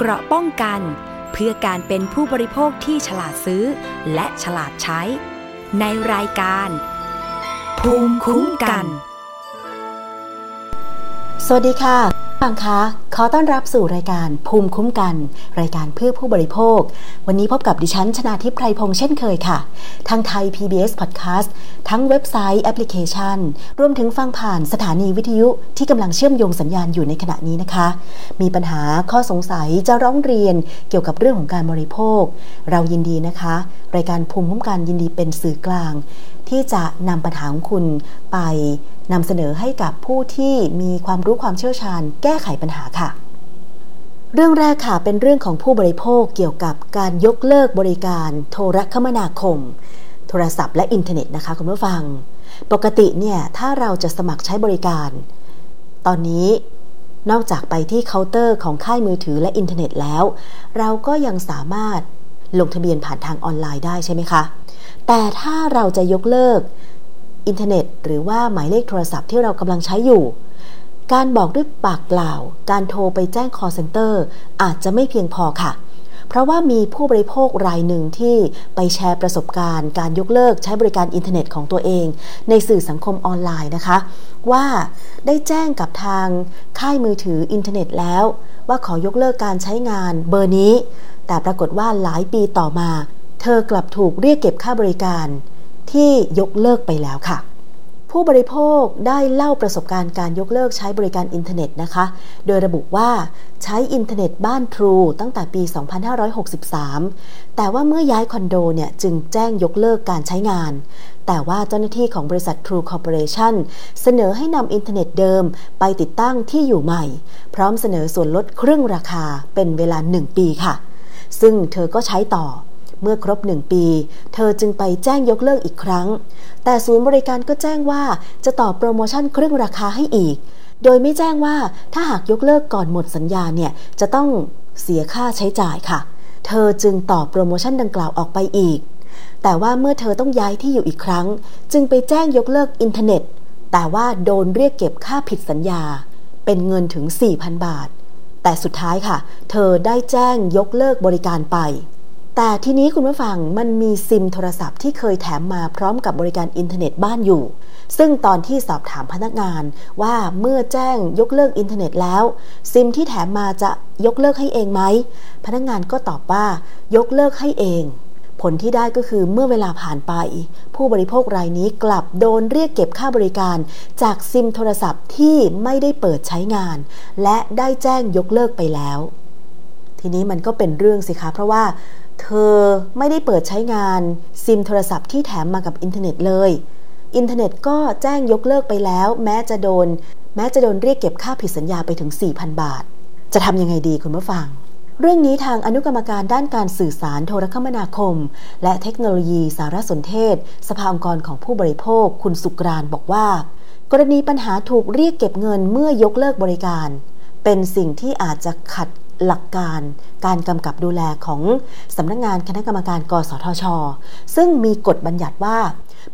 เกราะป้องกัน เพื่อการเป็นผู้บริโภคที่ฉลาดซื้อ และฉลาดใช้ ในรายการ ภูมิคุ้มกัน สวัสดีค่ะฟังคะ ขอต้อนรับสู่รายการภูมิคุ้มกัน รายการเพื่อผู้บริโภค วันนี้พบกับดิฉันชนาทิพไพรพงษ์เช่นเคยค่ะ ทางไทย PBS Podcast ทั้งเว็บไซต์แอปพลิเคชัน รวมถึงฟังผ่านสถานีวิทยุที่กำลังเชื่อมโยงสัญญาณอยู่ในขณะนี้นะคะ มีปัญหาข้อสงสัยจะร้องเรียนเกี่ยวกับเรื่องของการบริโภค เรายินดีนะคะ รายการภูมิคุ้มกันยินดีเป็นสื่อกลาง ที่จะนำปัญหาของคุณไปนำเสนอให้กับผู้ที่มีความรู้ความเชี่ยวชาญ แก้ไขปัญหาค่ะ เรื่องแรกค่ะเป็นเรื่องของผู้บริโภคเกี่ยวกับการยกเลิกบริการ โทรคมนาคม โทรศัพท์และอินเทอร์เน็ตนะคะคุณผู้ฟัง ปกติเนี่ยถ้าเราจะสมัครใช้บริการ ตอนนี้นอกจากไปที่เคาน์เตอร์ของค่ายมือถือและอินเทอร์เน็ตแล้ว เราก็ยังสามารถลงทะเบียนผ่านทางออนไลน์ได้ใช่ไหมคะ แต่ถ้าเราจะยกเลิกอินเทอร์เน็ต หรือว่าหมายเลขโทรศัพท์ที่เรากำลังใช้อยู่ การบอกด้วยปากเปล่า การโทรไปแจ้ง call center อาจจะไม่เพียงพอค่ะ เพราะว่ามีผู้บริโภครายหนึ่งที่ไปแชร์ประสบการณ์ การยกเลิกใช้บริการอินเทอร์เน็ตของตัวเอง ในสื่อสังคมออนไลน์นะคะ ว่าได้แจ้งกับทางค่ายมือถืออินเทอร์เน็ตแล้ว ว่าขอยกเลิกการใช้งานเบอร์นี้ แต่ปรากฏว่าหลายปีต่อมา เธอกลับถูกเรียกเก็บค่าบริการที่ยกเลิกไปแล้วค่ะ ผู้บริโภคได้เล่าประสบการณ์การยกเลิกใช้บริการอินเทอร์เน็ตนะคะ โดยระบุว่าใช้อินเทอร์เน็ตบ้านทรูตั้งแต่ปี 2563 แต่ว่าเมื่อย้ายคอนโดเนี่ยจึงแจ้งยกเลิกการใช้งาน แต่ว่าเจ้าหน้าที่ของบริษัท True Corporation เสนอให้นำอินเทอร์เน็ตเดิมไปติดตั้งที่อยู่ใหม่ พร้อมเสนอส่วนลดครึ่งราคาเป็นเวลา 1 ปีค่ะ ซึ่งเธอก็ใช้ต่อ เมื่อครบหนึ่งปี เธอจึงไปแจ้งยกเลิกอีกครั้ง แต่ศูนย์บริการก็แจ้งว่าจะต่อโปรโมชั่นครึ่งราคาให้อีก โดยไม่แจ้งว่าถ้าหากยกเลิกก่อนหมดสัญญาเนี่ยจะต้องเสียค่าใช้จ่ายค่ะ เธอจึงต่อโปรโมชั่นดังกล่าวออกไปอีก แต่ว่าเมื่อเธอต้องย้ายที่อยู่อีกครั้ง จึงไปแจ้งยกเลิกอินเทอร์เน็ต แต่ว่าโดนเรียกเก็บค่าผิดสัญญา เป็นเงินถึง 4,000 บาท แต่สุดท้ายค่ะ เธอได้แจ้งยกเลิกบริการไป แต่ทีนี้คุณผู้ฟังมันมีซิมโทรศัพท์ที่เคยแถมมาพร้อมกับบริการอินเทอร์เน็ตบ้านอยู่ ซึ่งตอนที่สอบถามพนักงานว่าเมื่อแจ้งยกเลิกอินเทอร์เน็ตแล้ว ซิมที่แถมมาจะยกเลิกให้เองไหม พนักงานก็ตอบว่ายกเลิกให้เอง ผลที่ได้ก็คือเมื่อเวลาผ่านไป ผู้บริโภครายนี้กลับโดนเรียกเก็บค่าบริการจากซิมโทรศัพท์ที่ไม่ได้เปิดใช้งาน และได้แจ้งยกเลิกไปแล้ว ทีนี้มันก็เป็นเรื่องสิคะเพราะว่า เธอไม่ได้เปิดใช้งานซิมโทรศัพท์ที่แถมมากับอินเทอร์เน็ตเลย อินเทอร์เน็ตก็แจ้งยกเลิกไปแล้ว แม้จะโดน แม้จะโดนเรียกเก็บค่าผิดสัญญาไปถึง 4,000 บาท จะทำยังไงดีคุณผู้ฟังเรื่องนี้ทางอนุกรรมการด้านการสื่อสารโทรคมนาคม และเทคโนโลยีสารสนเทศ สภาองค์กรของผู้บริโภค คุณสุกรานบอกว่า กรณีปัญหาถูกเรียกเก็บเงินเมื่อยกเลิกบริการ เป็นสิ่งที่อาจจะขัด หลักการการกำกับดูแลของสำนักงงานคณะกรรมการกสทช ซึ่งมีกฎบัญญัติว่า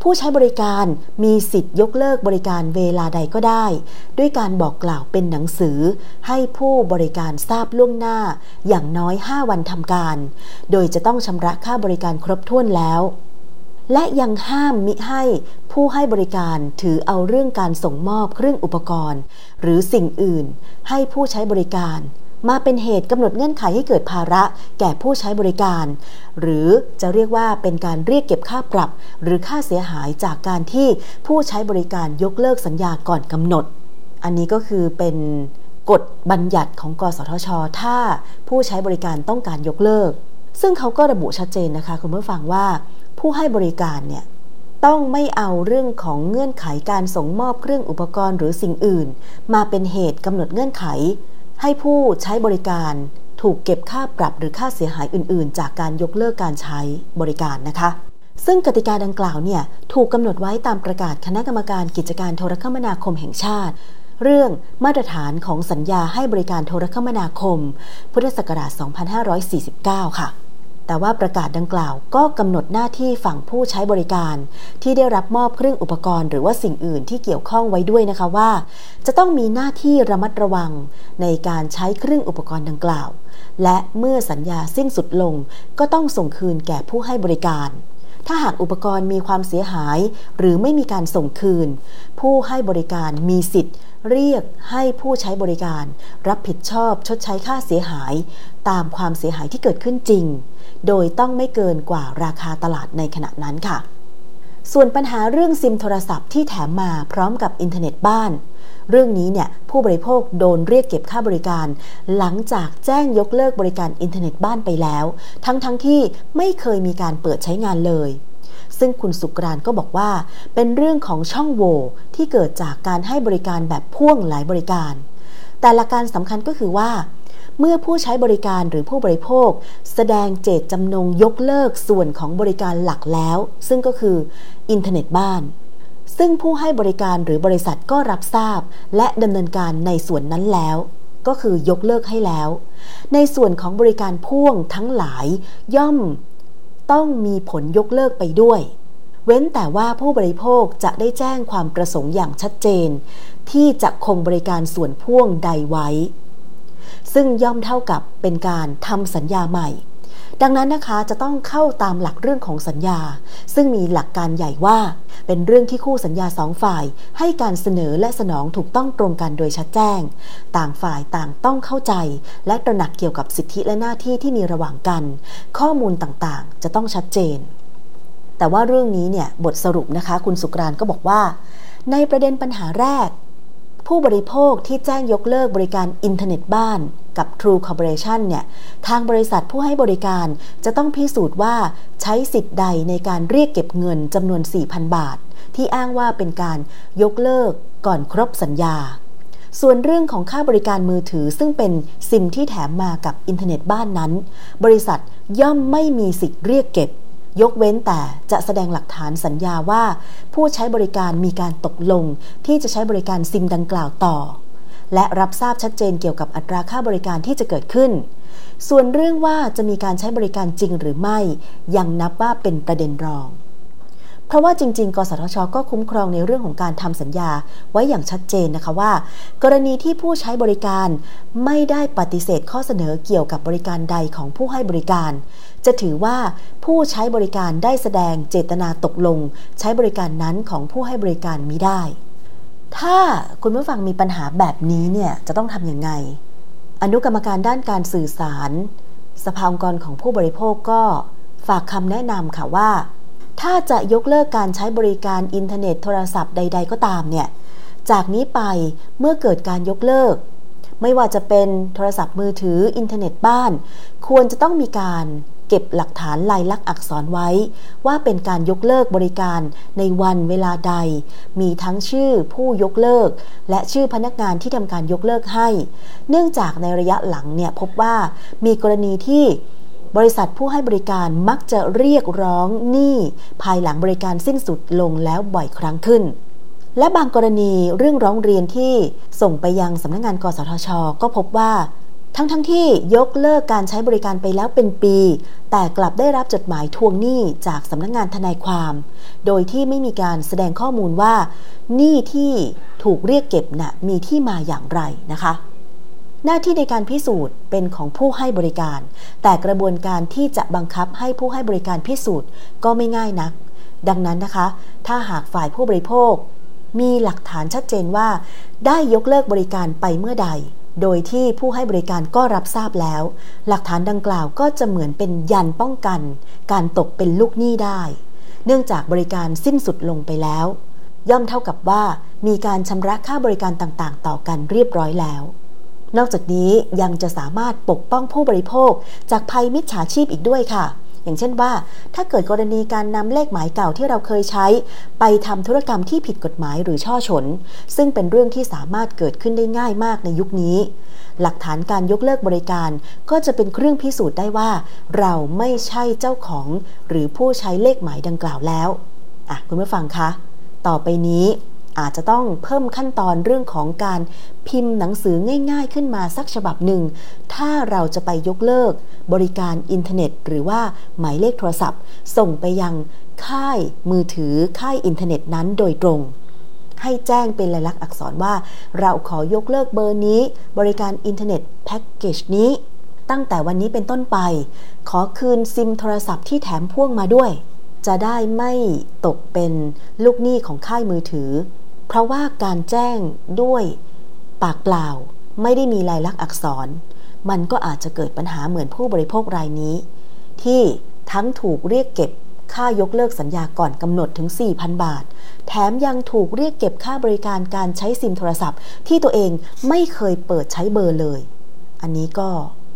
ผู้ใช้บริการมีสิทธิ์ยกเลิกบริการเวลาใดก็ได้ ด้วยการบอกกล่าวเป็นหนังสือ ให้ผู้บริการทราบล่วงหน้า อย่างน้อย 5 วันทำการ โดยจะต้องชำระค่าบริการครบถ้วนแล้วและยังห้ามมิให้ผู้ให้บริการถือเอาเรื่องการส่งมอบเครื่องอุปกรณ์ หรือสิ่งอื่นให้ผู้ใช้บริการ มาเป็นเหตุกำหนดเงื่อนไขให้เกิดภาระแก่ผู้ใช้บริการ หรือจะเรียกว่าเป็นการเรียกเก็บค่าปรับ หรือค่าเสียหายจากการที่ผู้ใช้บริการยกเลิกสัญญาก่อนกำหนด อันนี้ก็คือเป็นกฎบัญญัติของกสทช ถ้าผู้ใช้บริการต้องการยกเลิก ซึ่งเขาก็ระบุชัดเจนนะคะคุณผู้ฟังว่า ผู้ให้บริการเนี่ยต้องไม่เอาเรื่องของเงื่อนไขการส่งมอบเครื่องอุปกรณ์หรือสิ่งอื่น มาเป็นเหตุกำหนดเงื่อนไข ให้ผู้ใช้บริการถูกเก็บค่าปรับหรือค่าเสียหายอื่น ๆ จากการยกเลิกการใช้บริการนะคะ ซึ่งกติกาดังกล่าวเนี่ยถูกกำหนดไว้ตามประกาศคณะกรรมการกิจการโทรคมนาคมแห่งชาติ เรื่องมาตรฐานของสัญญาให้บริการโทรคมนาคม พุทธศักราช 2549 ค่ะ แต่ว่าประกาศดังกล่าวก็กำหนดหน้าที่ฝั่งผู้ใช้บริการ ที่ได้รับมอบเครื่องอุปกรณ์ หรือว่าสิ่งอื่นที่เกี่ยวข้องไว้ด้วยนะคะว่า จะต้องมีหน้าที่ระมัดระวังในการใช้เครื่องอุปกรณ์ดังกล่าว และเมื่อสัญญาสิ้นสุดลง ก็ต้องส่งคืนแก่ผู้ให้บริการถ้าหากอุปกรณ์มีความเสียหาย หรือไม่มีการส่งคืน ผู้ให้บริการมีสิทธิ์ เรียกให้ผู้ใช้บริการ รับผิดชอบชดใช้ค่าเสียหาย ตามความเสียหายที่เกิดขึ้นจริง โดยต้องไม่เกินกว่าราคาตลาดในขณะนั้นค่ะ ส่วนปัญหาเรื่องซิมโทรศัพท์ที่แถมมาพร้อมกับอินเทอร์เน็ตบ้าน เรื่องนี้เนี่ยผู้บริโภคโดนเรียกเก็บค่าบริการ หลังจากแจ้งยกเลิกบริการอินเทอร์เน็ตบ้านไปแล้ว ทั้งๆที่ไม่เคยมีการเปิดใช้งานเลยซึ่งคุณสุกรานก็บอกว่า เป็นเรื่องของช่องโหว่ที่เกิดจากการให้บริการแบบพ่วงหลายบริการ แต่หลักการสำคัญก็คือว่า เมื่อผู้ใช้บริการหรือผู้บริโภค แสดงเจตจำนงยกเลิกส่วนของบริการหลักแล้ว ซึ่งก็คืออินเทอร์เน็ตบ้าน ซึ่งผู้ให้บริการหรือบริษัทก็รับทราบ และดำเนินการในส่วนนั้นแล้วก็คือยกเลิกให้แล้ว ในส่วนของบริการพ่วงทั้งหลายย่อมต้องมีผลยกเลิกไปด้วย เว้นแต่ว่าผู้บริโภคจะได้แจ้งความประสงค์อย่างชัดเจน ที่จะคงบริการส่วนพ่วงใดไว้ ซึ่งย่อมเท่ากับเป็นการทำสัญญาใหม่ ดังนั้นนะคะจะต้องเข้าตามหลักเรื่องของสัญญา ซึ่งมีหลักการใหญ่ว่า เป็นเรื่องที่คู่สัญญาสองฝ่าย ให้การเสนอและสนองถูกต้องตรงกันโดยชัดแจ้ง ต่างฝ่ายต่างต้องเข้าใจ และตระหนักเกี่ยวกับสิทธิและหน้าที่ที่มีระหว่างกัน ข้อมูลต่างๆ จะต้องชัดเจน แต่ว่าเรื่องนี้เนี่ยบทสรุปนะคะคุณสุกรานก็บอกว่า ในประเด็นปัญหาแรก ผู้บริโภคที่แจ้งยกเลิกบริการอินเทอร์เน็ตบ้านกับ True Corporation เนี่ยทางบริษัทผู้ให้บริการจะต้องพิสูจน์ว่าใช้สิทธิ์ใดในการเรียกเก็บเงินจำนวน 4,000 บาท ที่อ้างว่าเป็นการยกเลิกก่อนครบสัญญา ส่วนเรื่องของค่าบริการมือถือซึ่งเป็นซิมที่แถมมากับอินเทอร์เน็ตบ้านนั้น บริษัทย่อมไม่มีสิทธิ์เรียกเก็บ ยกเว้นแต่จะแสดงหลักฐานสัญญาว่า ผู้ใช้บริการมีการตกลงที่จะใช้บริการซิมดังกล่าวต่อ และรับทราบชัดเจนเกี่ยวกับอัตราค่าบริการที่จะเกิดขึ้น ส่วนเรื่องว่าจะมีการใช้บริการจริงหรือไม่ ยังนับว่าเป็นประเด็นรอง เพราะว่าจริง ๆ กสทช ก็คุ้มครองในเรื่องของการทำสัญญาไว้อย่างชัดเจนนะคะว่า กรณีที่ผู้ใช้บริการไม่ได้ปฏิเสธข้อเสนอเกี่ยวกับบริการใดของผู้ให้บริการ จะถือว่าผู้ใช้บริการได้แสดงเจตนาตกลง ใช้บริการนั้นของผู้ให้บริการมิได้ ถ้าคุณผู้ฟังมีปัญหาแบบนี้เนี่ยจะต้องทำยังไง อนุกรรมการด้านการสื่อสาร สภาองค์กรของผู้บริโภคก็ฝากคำแนะนำค่ะว่า ถ้าจะยกเลิกการใช้บริการอินเทอร์เน็ตโทรศัพท์ใด ๆ ก็ตามเนี่ย จากนี้ไปเมื่อเกิดการยกเลิก ไม่ว่าจะเป็นโทรศัพท์มือถืออินเทอร์เน็ตบ้าน ควรจะต้องมีการเก็บหลักฐานลายลักษณ์อักษรไว้ ว่าเป็นการยกเลิกบริการในวันเวลาใด มีทั้งชื่อผู้ยกเลิก และชื่อพนักงานที่ทำการยกเลิกให้ เนื่องจากในระยะหลังเนี่ยพบว่ามีกรณีที่ บริษัทผู้ให้บริการมักจะเรียกร้องหนี้ภายหลังบริการสิ้นสุดลงแล้วบ่อยครั้งขึ้น และบางกรณีเรื่องร้องเรียนที่ส่งไปยังสำนักงงานกสทช ก็พบว่า ทั้งทั้งที่ยกเลิกการใช้บริการไปแล้วเป็นปี แต่กลับได้รับจดหมายทวงหนี้จากสำนักงงานทนายความ โดยที่ไม่มีการแสดงข้อมูลว่าหนี้ที่ถูกเรียกเก็บนะ่ะมีที่มาอย่างไรนะคะ หน้าที่ในการพิสูจน์เป็นของผู้ให้บริการ แต่กระบวนการที่จะบังคับให้ผู้ให้บริการพิสูจน์ก็ไม่ง่ายนัก ดังนั้นนะคะ ถ้าหากฝ่ายผู้บริโภค มีหลักฐานชัดเจนว่า ได้ยกเลิกบริการไปเมื่อใด โดยที่ผู้ให้บริการก็รับทราบแล้ว หลักฐานดังกล่าวก็จะเหมือนเป็นยันป้องกัน การตกเป็นลูกหนี้ได้ เนื่องจากบริการสิ้นสุดลงไปแล้ว ย่อมเท่ากับว่า มีการชำระค่าบริการต่างๆ ต่อกันเรียบร้อยแล้ว นอกจากนี้ยังจะสามารถปกป้องผู้บริโภค จากภัยมิจฉาชีพอีกด้วยค่ะ อย่างเช่นว่า ถ้าเกิดกรณีการนำเลขหมายเก่าที่เราเคยใช้ ไปทำธุรกรรมที่ผิดกฎหมายหรือช่อฉน ซึ่งเป็นเรื่องที่สามารถเกิดขึ้นได้ง่ายมากในยุคนี้ หลักฐานการยกเลิกบริการ ก็จะเป็นเครื่องพิสูจน์ได้ว่า เราไม่ใช่เจ้าของ หรือผู้ใช้เลขหมายดังกล่าวแล้วอะคุณผู้ฟังคะต่อไปนี้ อาจจะต้องเพิ่มขั้นตอนเรื่องของการพิมพ์หนังสือง่าย ๆ ขึ้นมาสักฉบับหนึ่ง ถ้าเราจะไปยกเลิก บริการอินเทอร์เน็ต หรือว่าหมายเลขโทรศัพท์ ส่งไปยังค่ายมือถือค่ายอินเทอร์เน็ตนั้นโดยตรง ให้แจ้งเป็นลายลักษณ์อักษรว่า เราขอยกเลิกเบอร์นี้ บริการอินเทอร์เน็ตแพ็กเกจนี้ ตั้งแต่วันนี้เป็นต้นไป ขอคืนซิมโทรศัพท์ที่แถมพ่วงมาด้วยจะได้ไม่ตกเป็นลูกหนี้ของค่ายมือถือ เพราะว่าการแจ้งด้วยปากเปล่าไม่ได้มีลายลักษณ์อักษร มันก็อาจจะเกิดปัญหาเหมือนผู้บริโภครายนี้ ที่ทั้งถูกเรียกเก็บค่ายกเลิกสัญญาก่อนกำหนดถึง 4,000 บาท แถมยังถูกเรียกเก็บค่าบริการการใช้ซิมโทรศัพท์ ที่ตัวเองไม่เคยเปิดใช้เบอร์เลย อันนี้ก็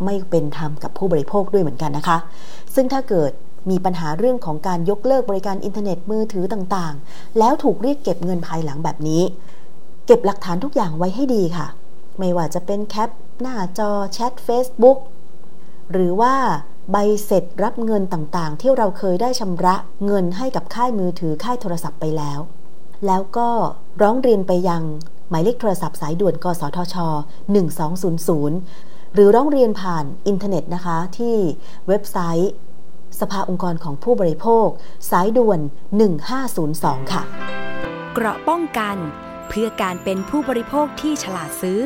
ไม่เป็นธรรมกับผู้บริโภคด้วยเหมือนกันนะคะ ซึ่งถ้าเกิด มีปัญหาเรื่องของการยกเลิกบริการอินเทอร์เน็ตมือถือต่างๆ แล้วถูกเรียกเก็บเงินภายหลังแบบนี้ เก็บหลักฐานทุกอย่างไว้ให้ดีค่ะ ไม่ว่าจะเป็นแคปหน้าจอแชท Facebook หรือว่าใบเสร็จรับเงินต่างๆ ที่เราเคยได้ชำระเงินให้กับค่ายมือถือค่ายโทรศัพท์ไปแล้ว แล้วก็ร้องเรียนไปยังหมายเลขโทรศัพท์สายด่วนกสทช 1200 หรือร้องเรียนผ่านอินเทอร์เน็ตนะคะ ที่เว็บไซต์ สภาองค์กรของผู้บริโภค สายด่วน 1502 ค่ะ เกราะป้องกัน เพื่อการเป็นผู้บริโภคที่ฉลาดซื้อ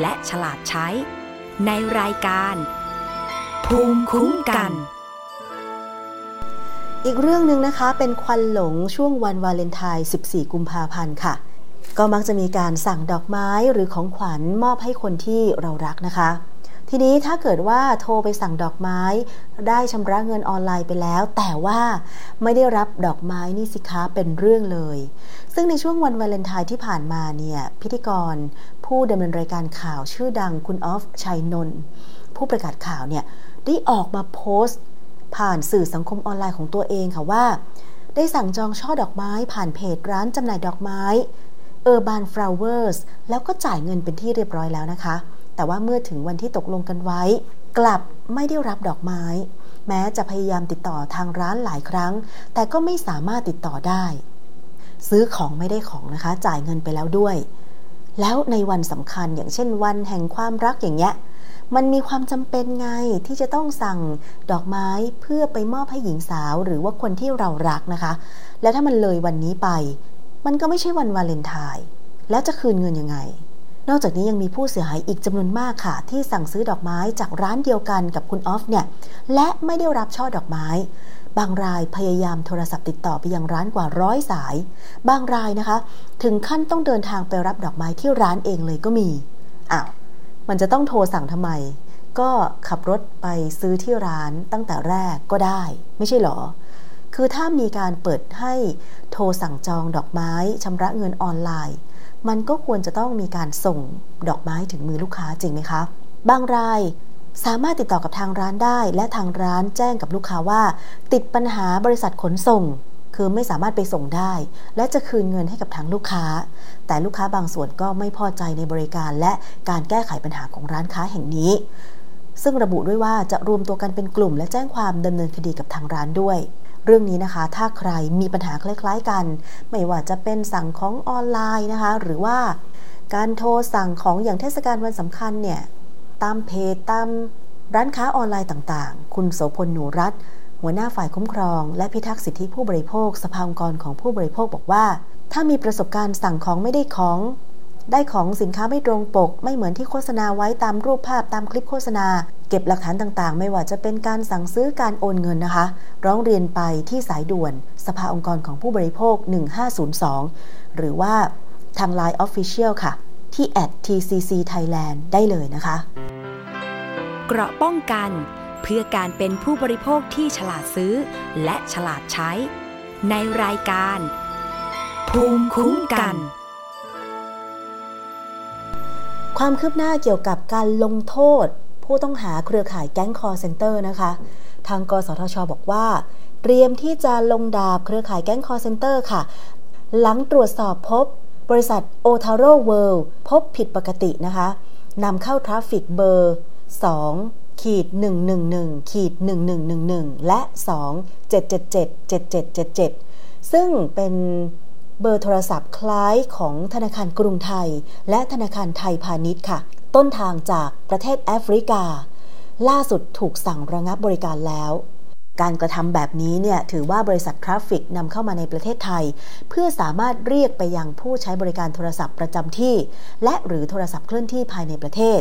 และฉลาดใช้ ในรายการ ภูมิคุ้มกันอีกเรื่องหนึ่งนะคะเป็นควันหลงช่วงวันวาเลนไทน์ 14 กุมภาพันธ์ค่ะ ก็มักจะมีการสั่งดอกไม้หรือของขวัญมอบให้คนที่เรารักนะคะ ทีนี้ถ้าเกิดว่าโทรไปสั่งดอกไม้ ได้ชำระเงินออนไลน์ไปแล้ว แต่ว่าไม่ได้รับดอกไม้นี่สิคะเป็นเรื่องเลย ซึ่งในช่วงวันวาเลนไทน์ที่ผ่านมาเนี่ยพิธีกร ผู้ดำเนินรายการข่าวชื่อดังคุณออฟชัยนนท์ผู้ประกาศข่าวเนี่ยได้ออกมาโพสต์ ผ่านสื่อสังคมออนไลน์ของตัวเองค่ะว่า ได้สั่งจองช่อดอกไม้ผ่านเพจร้านจำหน่ายดอกไม้ Urban Flowers แล้วก็จ่ายเงินเป็นที่เรียบร้อยแล้วนะคะ แต่ว่าเมื่อถึงวันที่ตกลงกันไว้ กลับไม่ได้รับดอกไม้ แม้จะพยายามติดต่อทางร้านหลายครั้ง แต่ก็ไม่สามารถติดต่อได้ ซื้อของไม่ได้ของนะคะ จ่ายเงินไปแล้วด้วย แล้วในวันสำคัญอย่างเช่นวันแห่งความรักอย่างเงี้ยมันมีความจำเป็นไงที่จะต้องสั่งดอกไม้เพื่อไปมอบให้หญิงสาว หรือว่าคนที่เรารักนะคะ และถ้ามันเลยวันนี้ไป มันก็ไม่ใช่วันวาเลนไทน์แล้วจะคืนเงินยังไง นอกจากนี้ยังมีผู้เสียหายอีกจำนวนมากค่ะ ที่สั่งซื้อดอกไม้จากร้านเดียวกันกับคุณออฟเนี่ยและไม่ได้รับช่อดอกไม้ บางรายพยายามโทรศัพท์ติดต่อไปยังร้านกว่าร้อยสาย บางรายนะคะ ถึงขั้นต้องเดินทางไปรับดอกไม้ที่ร้านเองเลยก็มีอ้าวมันจะต้องโทรสั่งทำไม ก็ขับรถไปซื้อที่ร้านตั้งแต่แรกก็ได้ ไม่ใช่หรอคือถ้ามีการเปิดให้โทรสั่งจองดอกไม้ชำระเงินออนไลน์ มันก็ควรจะต้องมีการส่งดอกไม้ถึงมือลูกค้าจริงไหมคะบางรายสามารถติดต่อกับทางร้านได้ และทางร้านแจ้งกับลูกค้าว่า ติดปัญหาบริษัทขนส่ง คือไม่สามารถไปส่งได้ และจะคืนเงินให้กับทางลูกค้า แต่ลูกค้าบางส่วนก็ไม่พอใจในบริการและการแก้ไขปัญหาของร้านค้าแห่งนี้ ซึ่งระบุด้วยว่าจะรวมตัวกันเป็นกลุ่ม และแจ้งความดำเนินคดีกับทางร้านด้วย เรื่องนี้นะคะ ถ้าใครมีปัญหาคล้ายๆกัน ไม่ว่าจะเป็นสั่งของออนไลน์นะคะ หรือว่าการโทรสั่งของอย่างเทศกาลวันสำคัญเนี่ย ตามเพจตามร้านค้าออนไลน์ต่างๆ คุณโสพลหนูรัตหัวหน้าฝ่ายคุ้มครอง และพิทักษ์สิทธิผู้บริโภค สภาองค์กรของผู้บริโภคบอกว่า ถ้ามีประสบการณ์สั่งของไม่ได้ของ ได้ของสินค้าไม่ตรงปก ไม่เหมือนที่โฆษณาไว้ตามรูปภาพตามคลิปโฆษณา เก็บหลักฐานต่างๆ ไม่ว่าจะเป็นการสั่งซื้อการโอนเงินนะคะ ร้องเรียนไปที่สายด่วน สภาองค์กรของผู้บริโภค 1502 หรือว่าทาง Line Official ค่ะ ที่ @tcc Thailand ได้เลยนะคะ เกราะป้องกันเพื่อการเป็นผู้บริโภคที่ฉลาดซื้อ และฉลาดใช้ ในรายการ ภูมิคุ้มกัน ความคืบหน้าเกี่ยวกับการลงโทษ ผู้ต้องหาเครือข่ายแก๊งคอลเซ็นเตอร์นะคะ ทางกสทช บอกว่า เตรียมที่จะลงดาบเครือข่ายแก๊งคอลเซ็นเตอร์ค่ะ หลังตรวจสอบพบบริษัทโอทาโร่เวิลด์พบผิดปกตินะคะนำเข้า traffic เบอร์ 2 ขีด 111 ขีด 1111 และ 2 777 7777 ซึ่งเป็น เบอร์โทรศัพท์คล้ายของธนาคารกรุงไทย และธนาคารไทยพาณิชย์ค่ะ ต้นทางจากประเทศแอฟริกา ล่าสุดถูกสั่งระงับบริการแล้วการกระทำแบบนี้เนี่ยถือว่าบริษัททราฟฟิกนำเข้ามาในประเทศไทย เพื่อสามารถเรียกไปยังผู้ใช้บริการโทรศัพท์ประจำที่ และหรือโทรศัพท์เคลื่อนที่ภายในประเทศ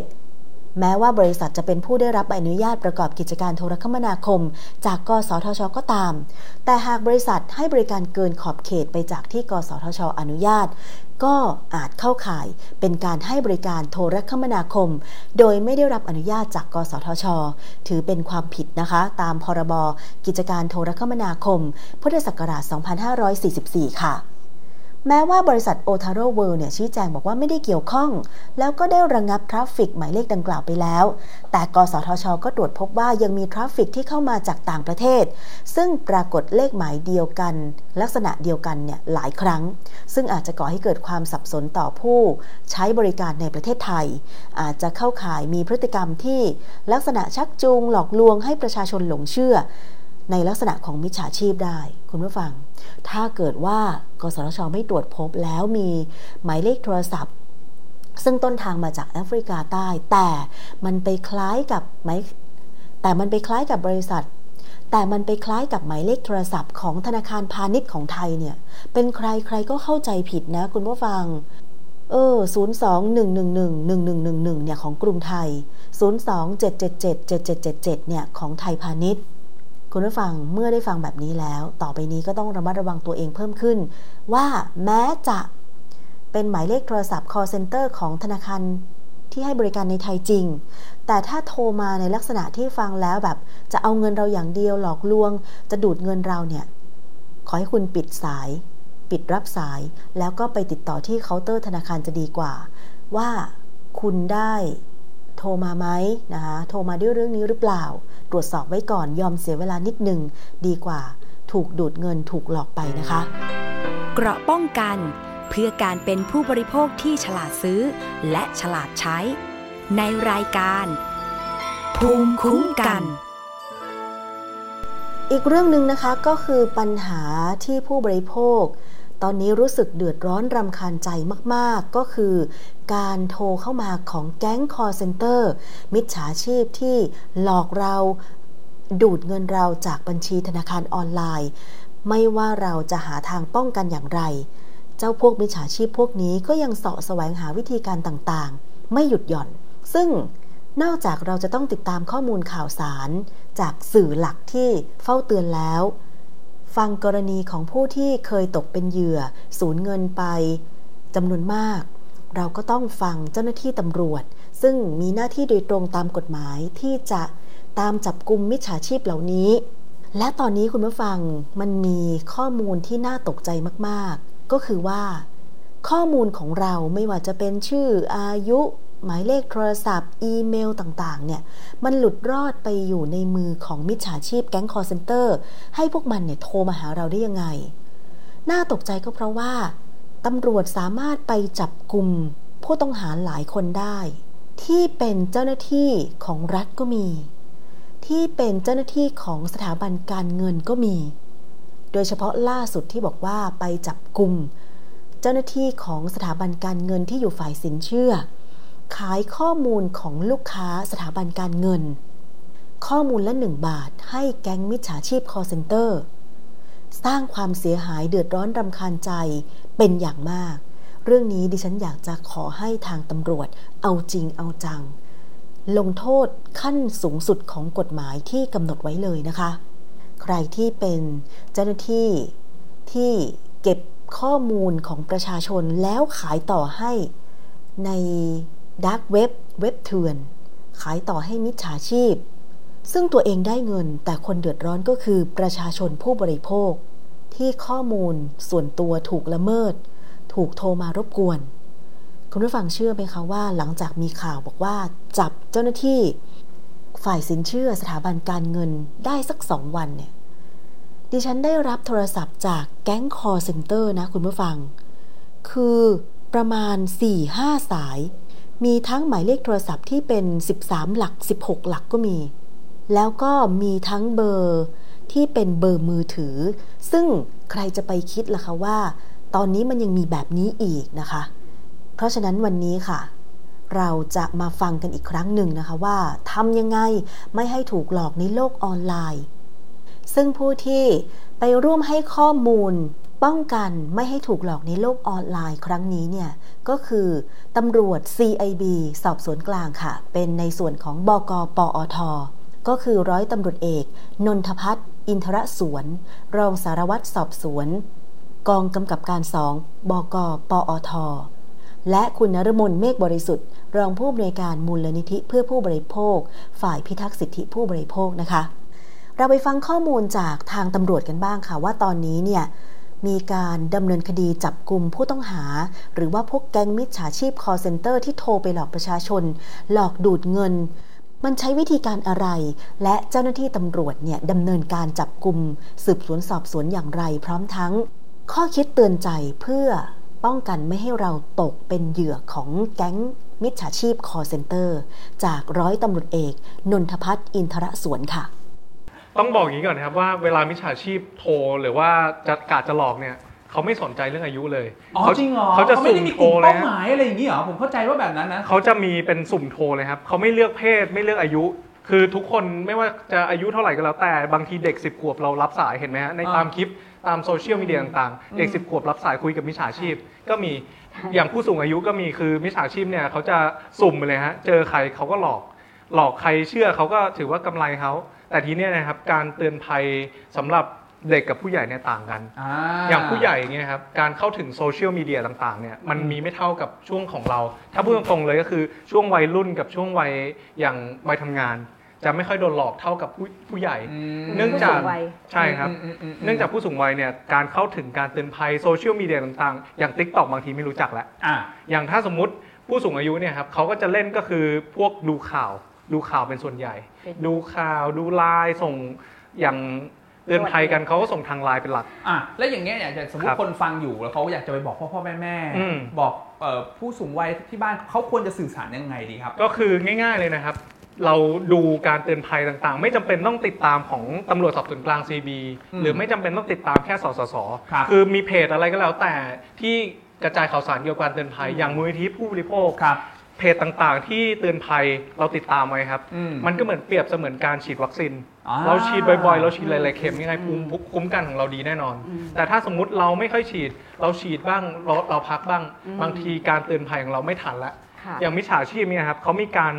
แม้ว่าบริษัทจะเป็นผู้ได้รับใบอนุญาตประกอบกิจการโทรคมนาคม จากกสทช ก็ตาม แต่หากบริษัทให้บริการเกินขอบเขตไปจากที่กสทช อนุญาต ก็อาจเข้าข่ายเป็นการให้บริการโทรคมนาคม โดยไม่ได้รับอนุญาตจาก กสทช ถือเป็นความผิดนะคะ ตามพรบกิจการโทรคมนาคม พุทธศักราช 2544 ค่ะ แม้ว่าบริษัทโอทาโร่เวิลด์เนี่ยชี้แจงบอกว่าไม่ได้เกี่ยวข้อง แล้วก็ได้ระงับ traffic หมายเลขดังกล่าวไปแล้ว แต่กสทช ก็ตรวจพบว่ายังมี traffic ที่เข้ามาจากต่างประเทศ ซึ่งปรากฏเลขหมายเดียวกัน ลักษณะเดียวกันเนี่ยหลายครั้ง ซึ่งอาจจะก่อให้เกิดความสับสนต่อผู้ ใช้บริการในประเทศไทย อาจจะเข้าข่ายมีพฤติกรรมที่ลักษณะชักจูงหลอกลวงให้ประชาชนหลงเชื่อ ในลักษณะของมิจฉาชีพได้ คุณผู้ฟัง ถ้าเกิดว่ากสทชไม่ตรวจพบแล้วมีหมายเลขโทรศัพท์ ซึ่งต้นทางมาจากแอฟริกาใต้ แต่มันไปคล้ายกับหมายแต่มันไปคล้ายกับบริษัท แต่มันไปคล้ายกับหมายเลขโทรศัพท์ของธนาคารพาณิชย์ของไทยเนี่ย เป็นใครใครก็เข้าใจผิดนะ คุณผู้ฟังเออ02-111-1111 เนี่ย ของกรุงไทย 02-777-7777 เนี่ย ของไทยพาณิชย์ คุณผู้ฟังเมื่อได้ฟังแบบนี้แล้ว ต่อไปนี้ก็ต้องระมัดระวังตัวเองเพิ่มขึ้น ว่าแม้จะเป็นหมายเลขโทรศัพท์ call center ของธนาคารที่ให้บริการในไทยจริง แต่ถ้าโทรมาในลักษณะที่ฟังแล้วแบบ จะเอาเงินเราอย่างเดียวหลอกลวง จะดูดเงินเราเนี่ย ขอให้คุณปิดสาย ปิดรับสาย แล้วก็ไปติดต่อที่เคาน์เตอร์ธนาคารจะดีกว่า ว่าคุณได้ โทรมาไหมนะคะโทรมาด้วยเรื่องนี้หรือเปล่า ตรวจสอบไว้ก่อนยอมเสียเวลานิดหนึ่งดีกว่า ถูกดูดเงินถูกหลอกไปนะคะ เกราะป้องกันเพื่อการเป็นผู้บริโภคที่ฉลาดซื้อ และฉลาดใช้ ในรายการ ภูมิคุ้มกัน อีกเรื่องหนึ่งนะคะก็คือปัญหาที่ผู้บริโภค ตอนนี้รู้สึกเดือดร้อนรำคาญใจมาก ๆ ก็คือ การโทรเข้ามาของแก๊งคอร์เซนเตอร์ มิจฉาชีพที่หลอกเราดูดเงินเราจากบัญชีธนาคารออนไลน์ ไม่ว่าเราจะหาทางป้องกันอย่างไร เจ้าพวกมิจฉาชีพพวกนี้ก็ยังเสาะแสวงหาวิธีการต่างๆ ไม่หยุดหย่อน ซึ่งนอกจากเราจะต้องติดตามข้อมูลข่าวสาร จากสื่อหลักที่เฝ้าเตือนแล้ว ฟังกรณีของผู้ที่เคยตกเป็นเหยื่อ สูญเงินไปจำนวนมาก เราก็ต้องฟังเจ้าหน้าที่ตำรวจ ซึ่งมีหน้าที่โดยตรงตามกฎหมายที่จะตามจับกลุ่มมิจฉาชีพเหล่านี้ และตอนนี้คุณผู้ฟังมันมีข้อมูลที่น่าตกใจมากๆ ก็คือว่า ข้อมูลของเราไม่ว่าจะเป็นชื่ออายุ หมายเลขโทรศัพท์ อีเมลต่างๆ เนี่ย มันหลุดรอดไปอยู่ในมือของมิจฉาชีพแก๊งคอร์เซนเตอร์ให้พวกมันเนี่ยโทรมาหาเราได้ยังไง น่าตกใจก็เพราะว่า ตำรวจสามารถไปจับกลุ่มผู้ต้องหาหลายคนได้ ที่เป็นเจ้าหน้าที่ของรัฐก็มี ที่เป็นเจ้าหน้าที่ของสถาบันการเงินก็มี โดยเฉพาะล่าสุดที่บอกว่าไปจับกลุ่มเจ้าหน้าที่ของสถาบันการเงินที่อยู่ฝ่ายสินเชื่อ ขายข้อมูลของลูกค้าสถาบันการเงิน ข้อมูลละหนึ่งบาทให้แก๊งมิจฉาชีพคอลเซ็นเตอร์ สร้างความเสียหายเดือดร้อนรำคาญใจเป็นอย่างมาก เรื่องนี้ดิฉันอยากจะขอให้ทางตำรวจเอาจริงเอาจัง ลงโทษขั้นสูงสุดของกฎหมายที่กำหนดไว้เลยนะคะ ใครที่เป็นเจ้าหน้าที่ที่เก็บข้อมูลของประชาชนแล้วขายต่อให้ในดักเว็บเว็บเถื่อน ขายต่อให้มิจฉาชีพ ซึ่งตัวเองได้เงินแต่คนเดือดร้อนก็คือประชาชนผู้บริโภค ที่ข้อมูลส่วนตัวถูกละเมิด ถูกโทรมารบกวน คุณผู้ฟังเชื่อไหมคะว่า หลังจากมีข่าวบอกว่า จับเจ้าหน้าที่ ฝ่ายสินเชื่อสถาบันการเงินได้สักสองวันเนี่ยดิฉันได้รับโทรศัพท์จากแก๊งคอลเซ็นเตอร์นะคุณผู้ฟัง คือประมาณ 4-5 สาย มีทั้งหมายเลขโทรศัพท์ที่เป็น 13 หลัก 16 หลักก็มี แล้วก็มีทั้งเบอร์ที่เป็นเบอร์มือถือ ซึ่งใครจะไปคิดล่ะคะว่า ตอนนี้มันยังมีแบบนี้อีกนะคะ เพราะฉะนั้นวันนี้ค่ะ เราจะมาฟังกันอีกครั้งหนึ่งนะคะว่าทำยังไงไม่ให้ถูกหลอกในโลกออนไลน์ ซึ่งผู้ที่ไปร่วมให้ข้อมูล ป้องกันไม่ให้ถูกหลอกในโลกออนไลน์ครั้งนี้เนี่ยก็คือตำรวจ CIB สอบสวนกลางค่ะ เป็นในส่วนของบกปอท ก็คือร้อยตำรวจเอก นนทพัฒน์อินทรสวน รองสารวัตรสอบสวน กองกำกับการสองบกปอท และคุณนรมนเมฆบริสุทธิ์ รองผู้อำนวยการมูลนิธิเพื่อผู้บริโภค ฝ่ายพิทักษ์สิทธิผู้บริโภคนะคะ เราไปฟังข้อมูลจากทางตำรวจกันบ้างค่ะว่าตอนนี้เนี่ยมีการดำเนินคดีจับกลุ่มผู้ต้องหา หรือว่าพวกแก๊งมิจฉาชีพ call center ที่โทรไปหลอกประชาชน หลอกดูดเงิน มันใช้วิธีการอะไร และเจ้าหน้าที่ตำรวจเนี่ยดำเนินการจับกลุ่มสืบสวนสอบสวนอย่างไร พร้อมทั้ง ข้อคิดเตือนใจเพื่อป้องกันไม่ให้เราตกเป็นเหยื่อของแก๊งมิจฉาชีพ call center จากร้อยตำรวจเอก นนทพัฒน์อินทรสวนค่ะ ต้องบอกอย่างนี้ก่อนนะครับว่าเวลามิจฉาชีพโทรหรือว่าจะกาดจะหลอกเนี่ย เขาไม่สนใจเรื่องอายุเลยอ๋อเขาจริงเหรอเขาจะไม่สุ่ได้มมีโทกรลุ่มเลยเป้าหฮะมายอะไรอย่างนี้เหรอผมเข้าใจว่าแบบนั้นนะเขาจะมีเป็นสุ่มโทรเลยครับเขาไม่เลือกเพศไม่เลือกอายุ คือทุกคนไม่ว่าจะอายุเท่าไหร่ก็แล้วแต่บางทีเด็ก10ขวบเรารับสายเห็นไหมฮะในอ่าตามคลิปตามโซเชียลมีเดียต่างๆ เด็ก10ขวบรับสายคุยกับมิจฉาชีพ ก็มีอย่างผู้สูงอายุก็มีคือมิจฉาชีพเนี่ยเขาจะสุ่มไปเลยฮะเจอใครเขาก็หลอก หลอกใครเชื่อเขาก็ถือว่ากำไรเขาแต่ทีเนี้ยนะครับการเตือนภัยสำหรับ เด็กกับผู้ใหญ่เนี่ยต่างกันอ่าอย่างผู้ใหญ่เนี่ยครับการเข้าถึงโซเชียลมีเดียต่างๆเนี่ยมันมีไม่เท่ากับช่วงของเรา ถ้าพูดตรงๆเลยก็คือช่วงวัยรุ่นกับช่วงวัยอย่างวัยทำงาน จะไม่ค่อยโดนหลอกเท่ากับผู้ผู้ใหญ่อืมเนื่องจากผู้สูงวัยใช่ครับอืมอืมอืมเนื่องจากผู้สูงวัยเนี่ยการเข้าถึงการเตือนภัยโซเชียลมีเดียต่างๆ อย่าง t ิ k t o k บางทีไม่รู้จักแล้วอ่าอย่างถ้าสมมุติผู้สูงอายุเนี่ยครับเขาก็จะเล่นก็คือพวกดูข่าว ดูข่าวเป็นส่วนใหญ่เป็นดูข่าวดูไลน์ส่งอย่าง เตือนภัยกันเขาก็ส่งทางไลน์เป็นหลัก อะแล้วอย่างเงี้ยเนี่ยอย่างสมมครัติบคนฟังอยู่แล้วเขาอยากจะไปบอกพ่อพ่อแม่แม่อืมบอกเอ่อผู้สูงวัยที่บ้านเขาควรจะสื่อสารยังไงดีครับ ก็คือง่าย ๆเลยนะครับ เราดูการเตือนภัยต่างๆ ไม่จำเป็นต้องติดตามของตำรวจสอบสวนกลาง CB อืมหรือไม่จำเป็นต้องติดตามแค่สสสครับคือมีเพจอะไรก็แล้วแต่ที่กระจายข่าวสารเกี่ยวกับการเตือนภัยอย่างมูลนิธิผู้บริโภคครับ เพจต่างๆ ที่เตือนภัยเราติดตามไว้ครับ อืม มันก็เหมือนเปรียบเสมือนการฉีดวัคซีน อ่า เราฉีดบ่อยๆ เราฉีดหลายๆเข็มยังไงภูมิคุ้มกันของเราดีแน่นอนแต่ถ้าสมมุติเราไม่ค่อยฉีด เราฉีดบ้างเราเราพักบ้างบางทีการเตือนภัยของเราไม่ทันละ ค่ะ อย่างมิจฉาชีพเนี่ยครับเขามีการ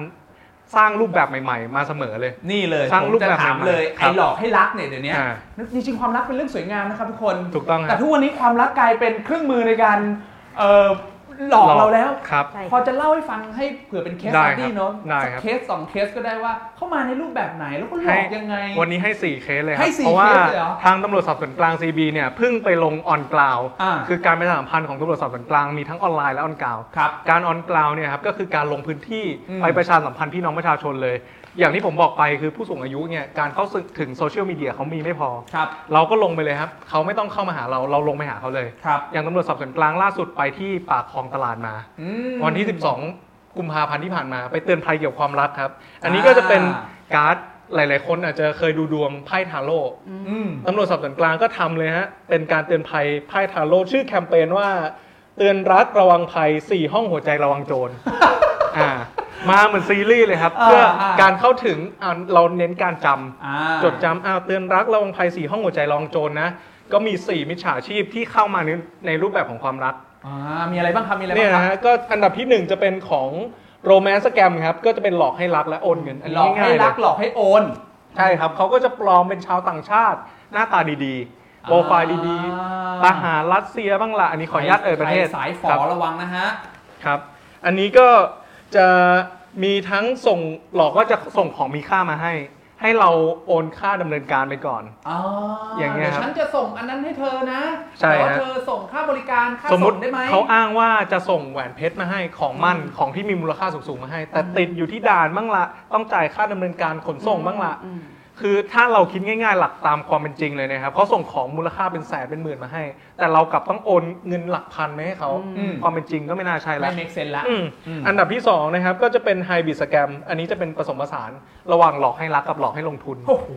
สร้างรูปแบบใหม่ ๆ มาเสมอเลย นี่เลยสร้างผมรูปจะแบบถามใหม่ๆเลยครัไอ้บหลอกให้รักเนี่ยเดี๋ยวนี้อ่าจริงๆความรักเป็นเรื่องสวยงามนะครับทุกคนถูกต้องคแต่รับทุกวันนี้ความรักกลายเป็นเครื่องมือในการเอ่อ หลอกเราแล้ว ครับใช่พอจะเล่าให้ฟังให้เผื่อเป็นเคสได้สครับตี้เนาะได้สักครับเคสสองเคสก็ได้ว่า เข้ามาในรูปแบบไหนแล้วก็หลอกยังไง วันนี้ให้ 4 เคสเลยคให้รับสี่เพราะว่าเคสเลยเหรอทางตำรวจสอบสวนกลาง CB เนี่ยเพิ่งไปลงออนกลาวอ่าคือการประชาสัมพันธ์ของตำรวจสอบสวนกลางมีทั้งออนไลน์และออนกลาวครับการออนกลาวเนี่ยครับก็คือการลงพื้นที่อืมไปประชาสัมพันธ์พี่น้องประชาชนเลย อย่างที่ผมบอกไปคือผู้สูงอายุเนี่ยการเข้าถึงโซเชียลมีเดียเขามีไม่พอ ครับเราก็ลงไปเลยครับ เขาไม่ต้องเข้ามาหาเราเราลงไปหาเขาเลย ครับอย่างตำรวจสอบสวนกลางล่าสุดไปที่ปากคลองตลาดมา อืม วันที่ 12 กุมภาพันธ์ที่ผ่านมา ไปเตือนภัยเกี่ยวกับความรักครับ อันนี้ก็จะเป็นอ่าการ์ดหลาย ๆ คนอาจจะเคยดูดวงไพ่ทาโร่อืม ตำรวจสอบสวนกลางก็ทำเลยฮะเป็นการเตือนภัยไพ่ทาโร่ชื่อแคมเปญว่า เตือนรักระวังภัย4ห้องหัวใจระวังโจรอ่า มาเหมือนซีรีส์เลยครับอ่าเพื่ออ่าการเข้าถึงอ่าเราเน้นการจำอ่าจดจำอ้าวเตือนรักระวังภัย4ห้องหัวใจระวังโจรนะก็มี 4 มิจฉาชีพที่เข้ามาในในรูปแบบของความรักอ่ามีอะไรบ้างครับมีอะไรเนี่ยบ้างนะครับฮะก็อันดับที่หนึ่งจะเป็นของโรแมนต์สแกมครับก็จะเป็นหลอกให้รักและโอนเงินอันหลนี้อกให้ง่ายๆเลรัยกหลอกให้โอน ใช่ครับเขาก็จะปลอมเป็นชาวต่างชาติ หน้าตาดีๆโปรไฟล์ดีอ่าๆทหารรัสเซียบ้างละอันนี้ขออนุญาตเอ่ยประเทศใคสายฝคอรับระวังนะฮะครับ อันนี้ก็ จะมีทั้งส่งหลอกว่าจะส่งของมีค่ามาให้ ให้เราโอนค่าดำเนินการไปก่อน อ๋อออย่างเงี้ยเดี๋ยวฉันจะส่งอันนั้นให้เธอนะใช่แต่ว่าฮะ เธอส่งค่าบริการค่าสมมส่ติงได้ไหม เขาอ้างว่าจะส่งแหวนเพชรมาให้ของมั่นของที่มีมูลค่าสูงๆมาให้ แต่ติดอยู่ที่ด่านบ้างละต้องจ่ายค่าดำเนินการขนส่งบ้างละ คือถ้าเราคิดง่ายๆ หลักตามความเป็นจริงเลยนะครับเขาส่งของมูลค่าเป็นแสนเป็นหมื่นมาให้ แต่เรากลับต้องโอนเงินหลักพันไปให้เขาอืม ความเป็นจริงก็ไม่น่าใช่ไม่แล้ว make sense ละ อืมอืม อันดับที่ 2 นะครับ ก็จะเป็น hybrid scam อันนี้จะเป็นผสมผสานระหว่างหลอกให้รักกับหลอกให้ลงทุนโอ้โห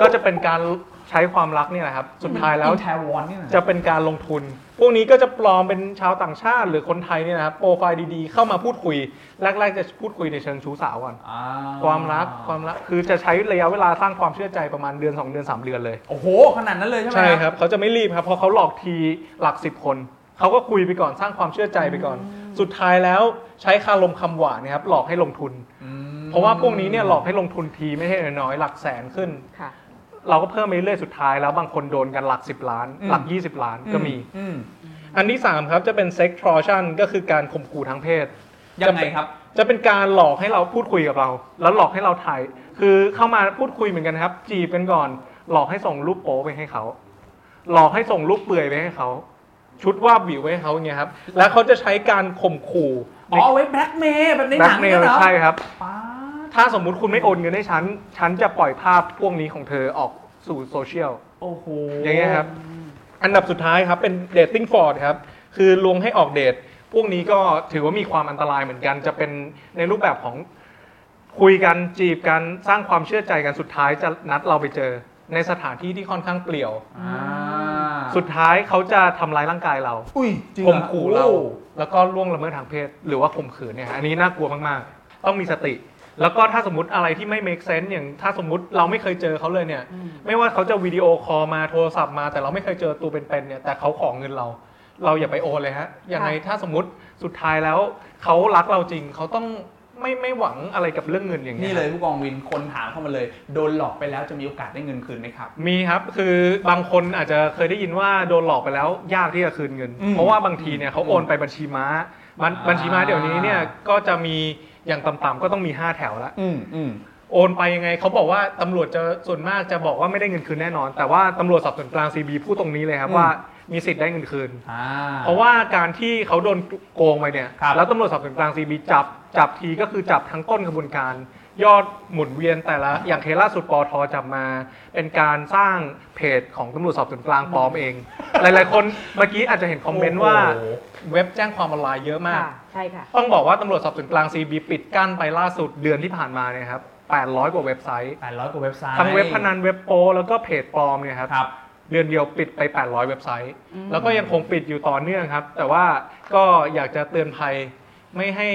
ก็จะเป็นการใช้ความรักเนี่ยแหละครับ สุดท้ายแล้วอินแทวอนนี่นะจะเป็นการลงทุน พวกนี้ก็จะปลอมเป็นชาวต่างชาติหรือคนไทยเนี่ยนะครับโปรไฟล์ดีๆ เข้ามาพูดคุย แรกๆจะพูดคุยในเชิงชู้สาวก่อนอ่ความรักความรักคือจะใช้ระยะเวลาสร้างความเชื่อใจประมาณเดือน 2 เดือน 3 เดือนเลย โอ้โห ขนาดนั้นเลยใช่ไหมใช่ครับเขาจะไม่รีบครับเพราะเขาหลอกทีหลักสิบคนเขาก็คุยไปก่อนสร้างความเชื่อใจไปก่อน สุดท้ายแล้วใช้คารมคำหวานเนะครับหลอกให้ลงทุนอืมเพราะว่าพวกนี้เนี่ยหลอกให้ลงทุนทีไม่ใช่น้อยๆหลักแสนขึ้น ค่ะ เราก็เพิ่มไปเรื่อยๆสุดท้ายแล้วบางคนโดนกันหลัก 10 ล้าน หลัก 20 ล้านก็มีอืมอันที่ 3 ครับจะเป็น sex torsion ก็คือการข่มขู่ทางเพศยังไงครับ จะเป็นการหลอกให้เราพูดคุยกับเรา แล้วหลอกให้เราถ่าย คือเข้ามาพูดคุยเหมือนกันครับ จีบกันก่อน หลอกให้ส่งรูปโป๊ไปให้เขา หลอกให้ส่งรูปเปลือยไปให้เขาชุดว่าบวิวไว้ให้เขาอย่างเงี้ยครับ แล้วเขาจะใช้การข่มขู่ อ๋อเอาไว้แบล็กเมย์แบบในแบหล็นักงเมเนี่ยลเหรอใช่ครับป๊าด ถ้าสมมุติคุณไม่โอนเงินให้ฉัน ฉันจะปล่อยภาพพวกนี้ของเธอออกสู่โซเชียล โอ้โหอย่างเงี้ยครับ อันดับสุดท้ายครับเป็นเดทติ้งฟอร์ดครับ คือลวงให้ออกเดท พวกนี้ก็ถือว่ามีความอันตรายเหมือนกัน จะเป็นในรูปแบบของคุยกันจีบกันสร้างความเชื่อใจกันสุดท้ายจะนัดเราไปเจอ ในสถานที่ที่ค่อนข้างเปลี่ยว อ่าสุดท้ายเขาจะทำร้ายร่างกายเราอุ้ยจริงเหรข่อมขู่เรา โอ้แล้วก็ล่วงละเมิดทางเพศ หรือว่าข่มขืนเนี่ยฮะอันนี้น่ากลัวมากๆ ต้องมีสติ แล้วก็ถ้าสมมติอะไรที่ไม่ make sense อย่างถ้าสมมติเราไม่เคยเจอเขาเลยเนี่ย ไม่ว่าเขาจะวิดีโอคอลมาโทรศัพท์มาแต่เราไม่เคยเจอตัวเป็นๆเนี่ยแต่เขาขอเงินเรา เราอย่าไปโอนเลยฮะยังไงถ้าสมมติสุดท้ายแล้วเขารักเราจริงเขาต้องไม่ไม่หวังอะไรกับเรื่องเงินอย่างนี่นี้ยเลยผู้กองวินคนถามเข้ามาเลย โดนหลอกไปแล้วจะมีโอกาสได้เงินคืนไหมครับ มีครับคือบางคนอาจจะเคยได้ยินว่าโดนหลอกไปแล้วยากที่จะคืนเงินอืมเพราะว่าบางทีเนี่ยเขาโอนไปบัญชีม้าบัญอ่าบัญชีม้าเดี๋ยวนี้เนี่ยก็จะมี อย่างต่ำๆก็ต้องมี5แถวแล้วอืมอืมโอนไปยังไงเขาบอกว่าตำรวจจะส่วนมากจะบอกว่าไม่ได้เงินคืนแน่นอน แต่ว่าตำรวจสอบสวนกลาง CB พูดตรงนี้เลยครับอืมว่ามีสิทธิ์ได้เงินคืน อ่า เพราะว่าการที่เขาโดนโกงไปเนี่ย ครับ แล้วตำรวจสอบสวนกลาง CB จับจับทีก็คือจับทั้งต้นกระบวนการ ยอดหมุนเวียนแต่ละอย่างเคสล่าสุดปอทจับมา เป็นการสร้างเพจของตำรวจสอบสวนกลางปลอมเอง หลาย ๆ คนเมื่อกี้อาจจะเห็นคอมเมนต์ว่าโอ้โห เว็บแจ้งความออนไลน์เยอะมาก ค่ะใช่ค่ะ ต้องบอกว่าตำรวจสอบสวนกลาง CB ปิดกั้นไปล่าสุดเดือนที่ผ่านมาเนี่ยครับ 800 กว่าเว็บไซต์แปดร้อยกว่าเว็บไซต์ทั้งเว็บพนันเว็บโปแล้วก็เพจปลอมเนี่ยครับ ครับ เดือนเดียวปิดไป 800 เว็บไซต์ อืม แล้วก็ยังคงปิดอยู่ต่อเนื่องครับ แต่ว่าก็อยากจะเตือนภัยไม่ให้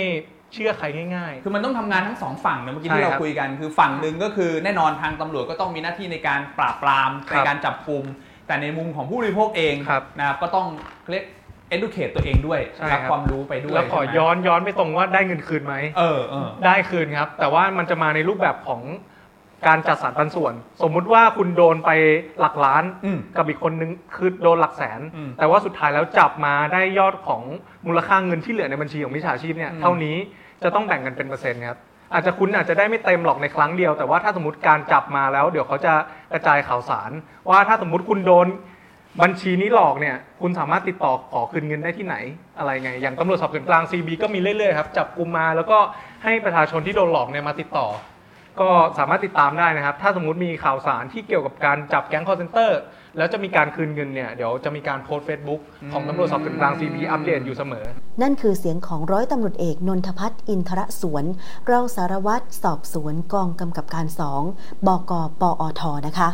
เชื่อใครง่าย คือมันต้องทำงานทั้งสองฝั่งนะเมื่อกี้ใช่ที่เราครับคุยกัน คือฝั่งหนึ่งก็คือแน่นอนทางตำรวจก็ต้องมีหน้าที่ในการปราบปรามครับในการจับกลุ่ม แต่ในมุมของผู้บริโภคเองครับนะครับก็ต้องเรียก educate ตัวเองด้วยใช่รับครับ ความรู้ไปด้ๆวยแล้วขอใช่ไหมย้อนย้อนไปตรงว่าได้เงินคืนไหม เออเออ ได้คืนครับ แต่ว่ามันจะมาในรูปแบบของการจัดสรรปันส่วน สมมุติว่าคุณโดนไปหลักล้าน อืมกับอีกคนนึงคือโดนหลักแสน อืมแต่ว่าสุดท้ายแล้วจับมาได้ยอดของมูลค่าเงินที่เหลือในบัญชีของมิจฉาชีพเนี่ยอืม เท่านี้จะต้องแบ่งกันเป็นเปอร์เซ็นต์ครับ อาจจะคุณอาจจะได้ไม่เต็มหรอกในครั้งเดียว แต่ว่าถ้าสมมติการจับมาแล้ว เดี๋ยวเขาจะกระจายข่าวสาร ว่าถ้าสมมติคุณโดนบัญชีนี้หลอกเนี่ย คุณสามารถติดต่อขอคืนเงินได้ที่ไหน อะไรไง อย่างตำรวจสอบสวนกลาง CB ก็มีเรื่อยๆครับ จับกลุ่มมาแล้วก็ให้ประชาชนที่โดนหลอกเนี่ยมาติดต่อ ก็สามารถติดตามได้นะครับ ถ้าสมมติมีข่าวสารที่เกี่ยวกับการจับแก๊งคอลเซ็นเตอร์ แล้วจะมีการคืนเงินเนี่ยเดี๋ยวจะมีการโพสต์ Facebook ของตำรวจสอบสวนกลาง CB อัปเดตอยู่เสมอ นั่นคือเสียงของร้อยตำรวจเอกนนทพัฒน์อินทรสวน รองสารวัตรสอบสวนกองกำกับการสองบกปอทนะคะ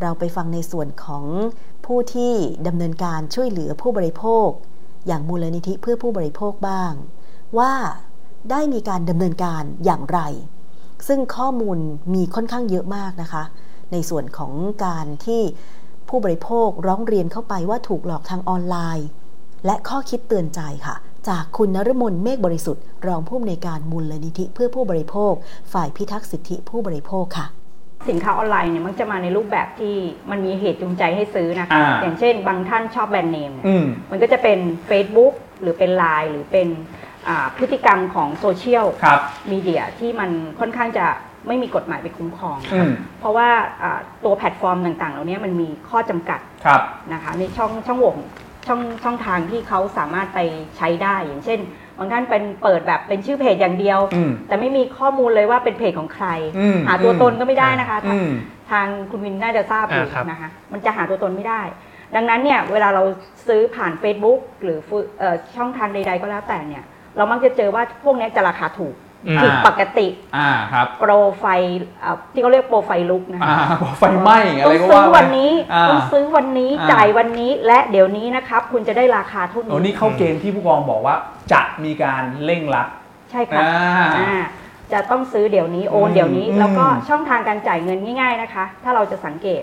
เราไปฟังในส่วนของผู้ที่ดำเนินการช่วยเหลือผู้บริโภค อย่างมูลนิธิเพื่อผู้บริโภคบ้าง ว่าได้มีการดำเนินการอย่างไร ซึ่งข้อมูลมีค่อนข้างเยอะมากนะคะ ในส่วนของการที่ ผู้บริโภคร้องเรียนเข้าไปว่าถูกหลอกทางออนไลน์ และข้อคิดเตือนใจค่ะ จากคุณนฤมลเมฆบริสุทธิ์ รองผู้อำนวยการมูลนิธิเพื่อผู้บริโภค ฝ่ายพิทักษ์สิทธิผู้บริโภคค่ะ สินค้าออนไลน์เนี่ยมักจะมาในรูปแบบที่มันมีเหตุจูงใจให้ซื้อนะคะอ่าอย่างเช่น บางท่านชอบแบรนด์เนมเนี่ยอืมมันก็จะเป็น Facebook หรือเป็น Line หรือเป็นอ่าพฤติกรรมของโซเชียลครับมีเดียที่มันค่อนข้างจะ ไม่มีกฎหมายไปคุ้มครอง อืม เพราะว่าอ่าตัวแพลตฟอร์มต่างๆ เหล่านี้มันมีข้อจำกัดครับ นะคะในช่องช่องโหว่ช่องช่องทางที่เขาสามารถไปใช้ได้ อย่างเช่นบางท่านเป็นเปิดแบบเป็นชื่อเพจอย่างเดียว อืม แต่ไม่มีข้อมูลเลยว่าเป็นเพจของใคร อืม หาตัวอืมตนก็ไม่ได้นะคะ อืม ทางคุณวินน่าจะทราบอยู่อ่าครับ นะคะมันจะหาตัวตนไม่ได้ ดังนั้นเนี่ยเวลาเราซื้อผ่าน Facebook หรือฟุเอ่อช่องทางใด ๆ ก็แล้วแต่เนี่ย เรามักจะเจอว่าพวกเนี้ยจะราคาถูกอืม ผิดปกติอ่าครับโปรไฟล์เอ่อที่เขาเรียกโปรไฟล์ลุกนะคะอ่าไฟไหม้อะไรต้องก็ซื้ว่าอไปวันนี้อ่าต้องซื้อวันนี้อ่าจ่ายวันนี้และเดี๋ยวนี้นะครับ คุณจะได้ราคาเท่าโอ้นี้นี่เข้าเกณฑ์ที่ผู้กองบอกว่า จะมีการเร่งรัดใช่ค่ะอ่าอ่าจะต้องซื้อเดี๋ยวนี้โอนอืมเดี๋ยวนี้อืมแล้วก็ช่องทางการจ่ายเงินง่าย ๆนะคะ ถ้าเราจะสังเกต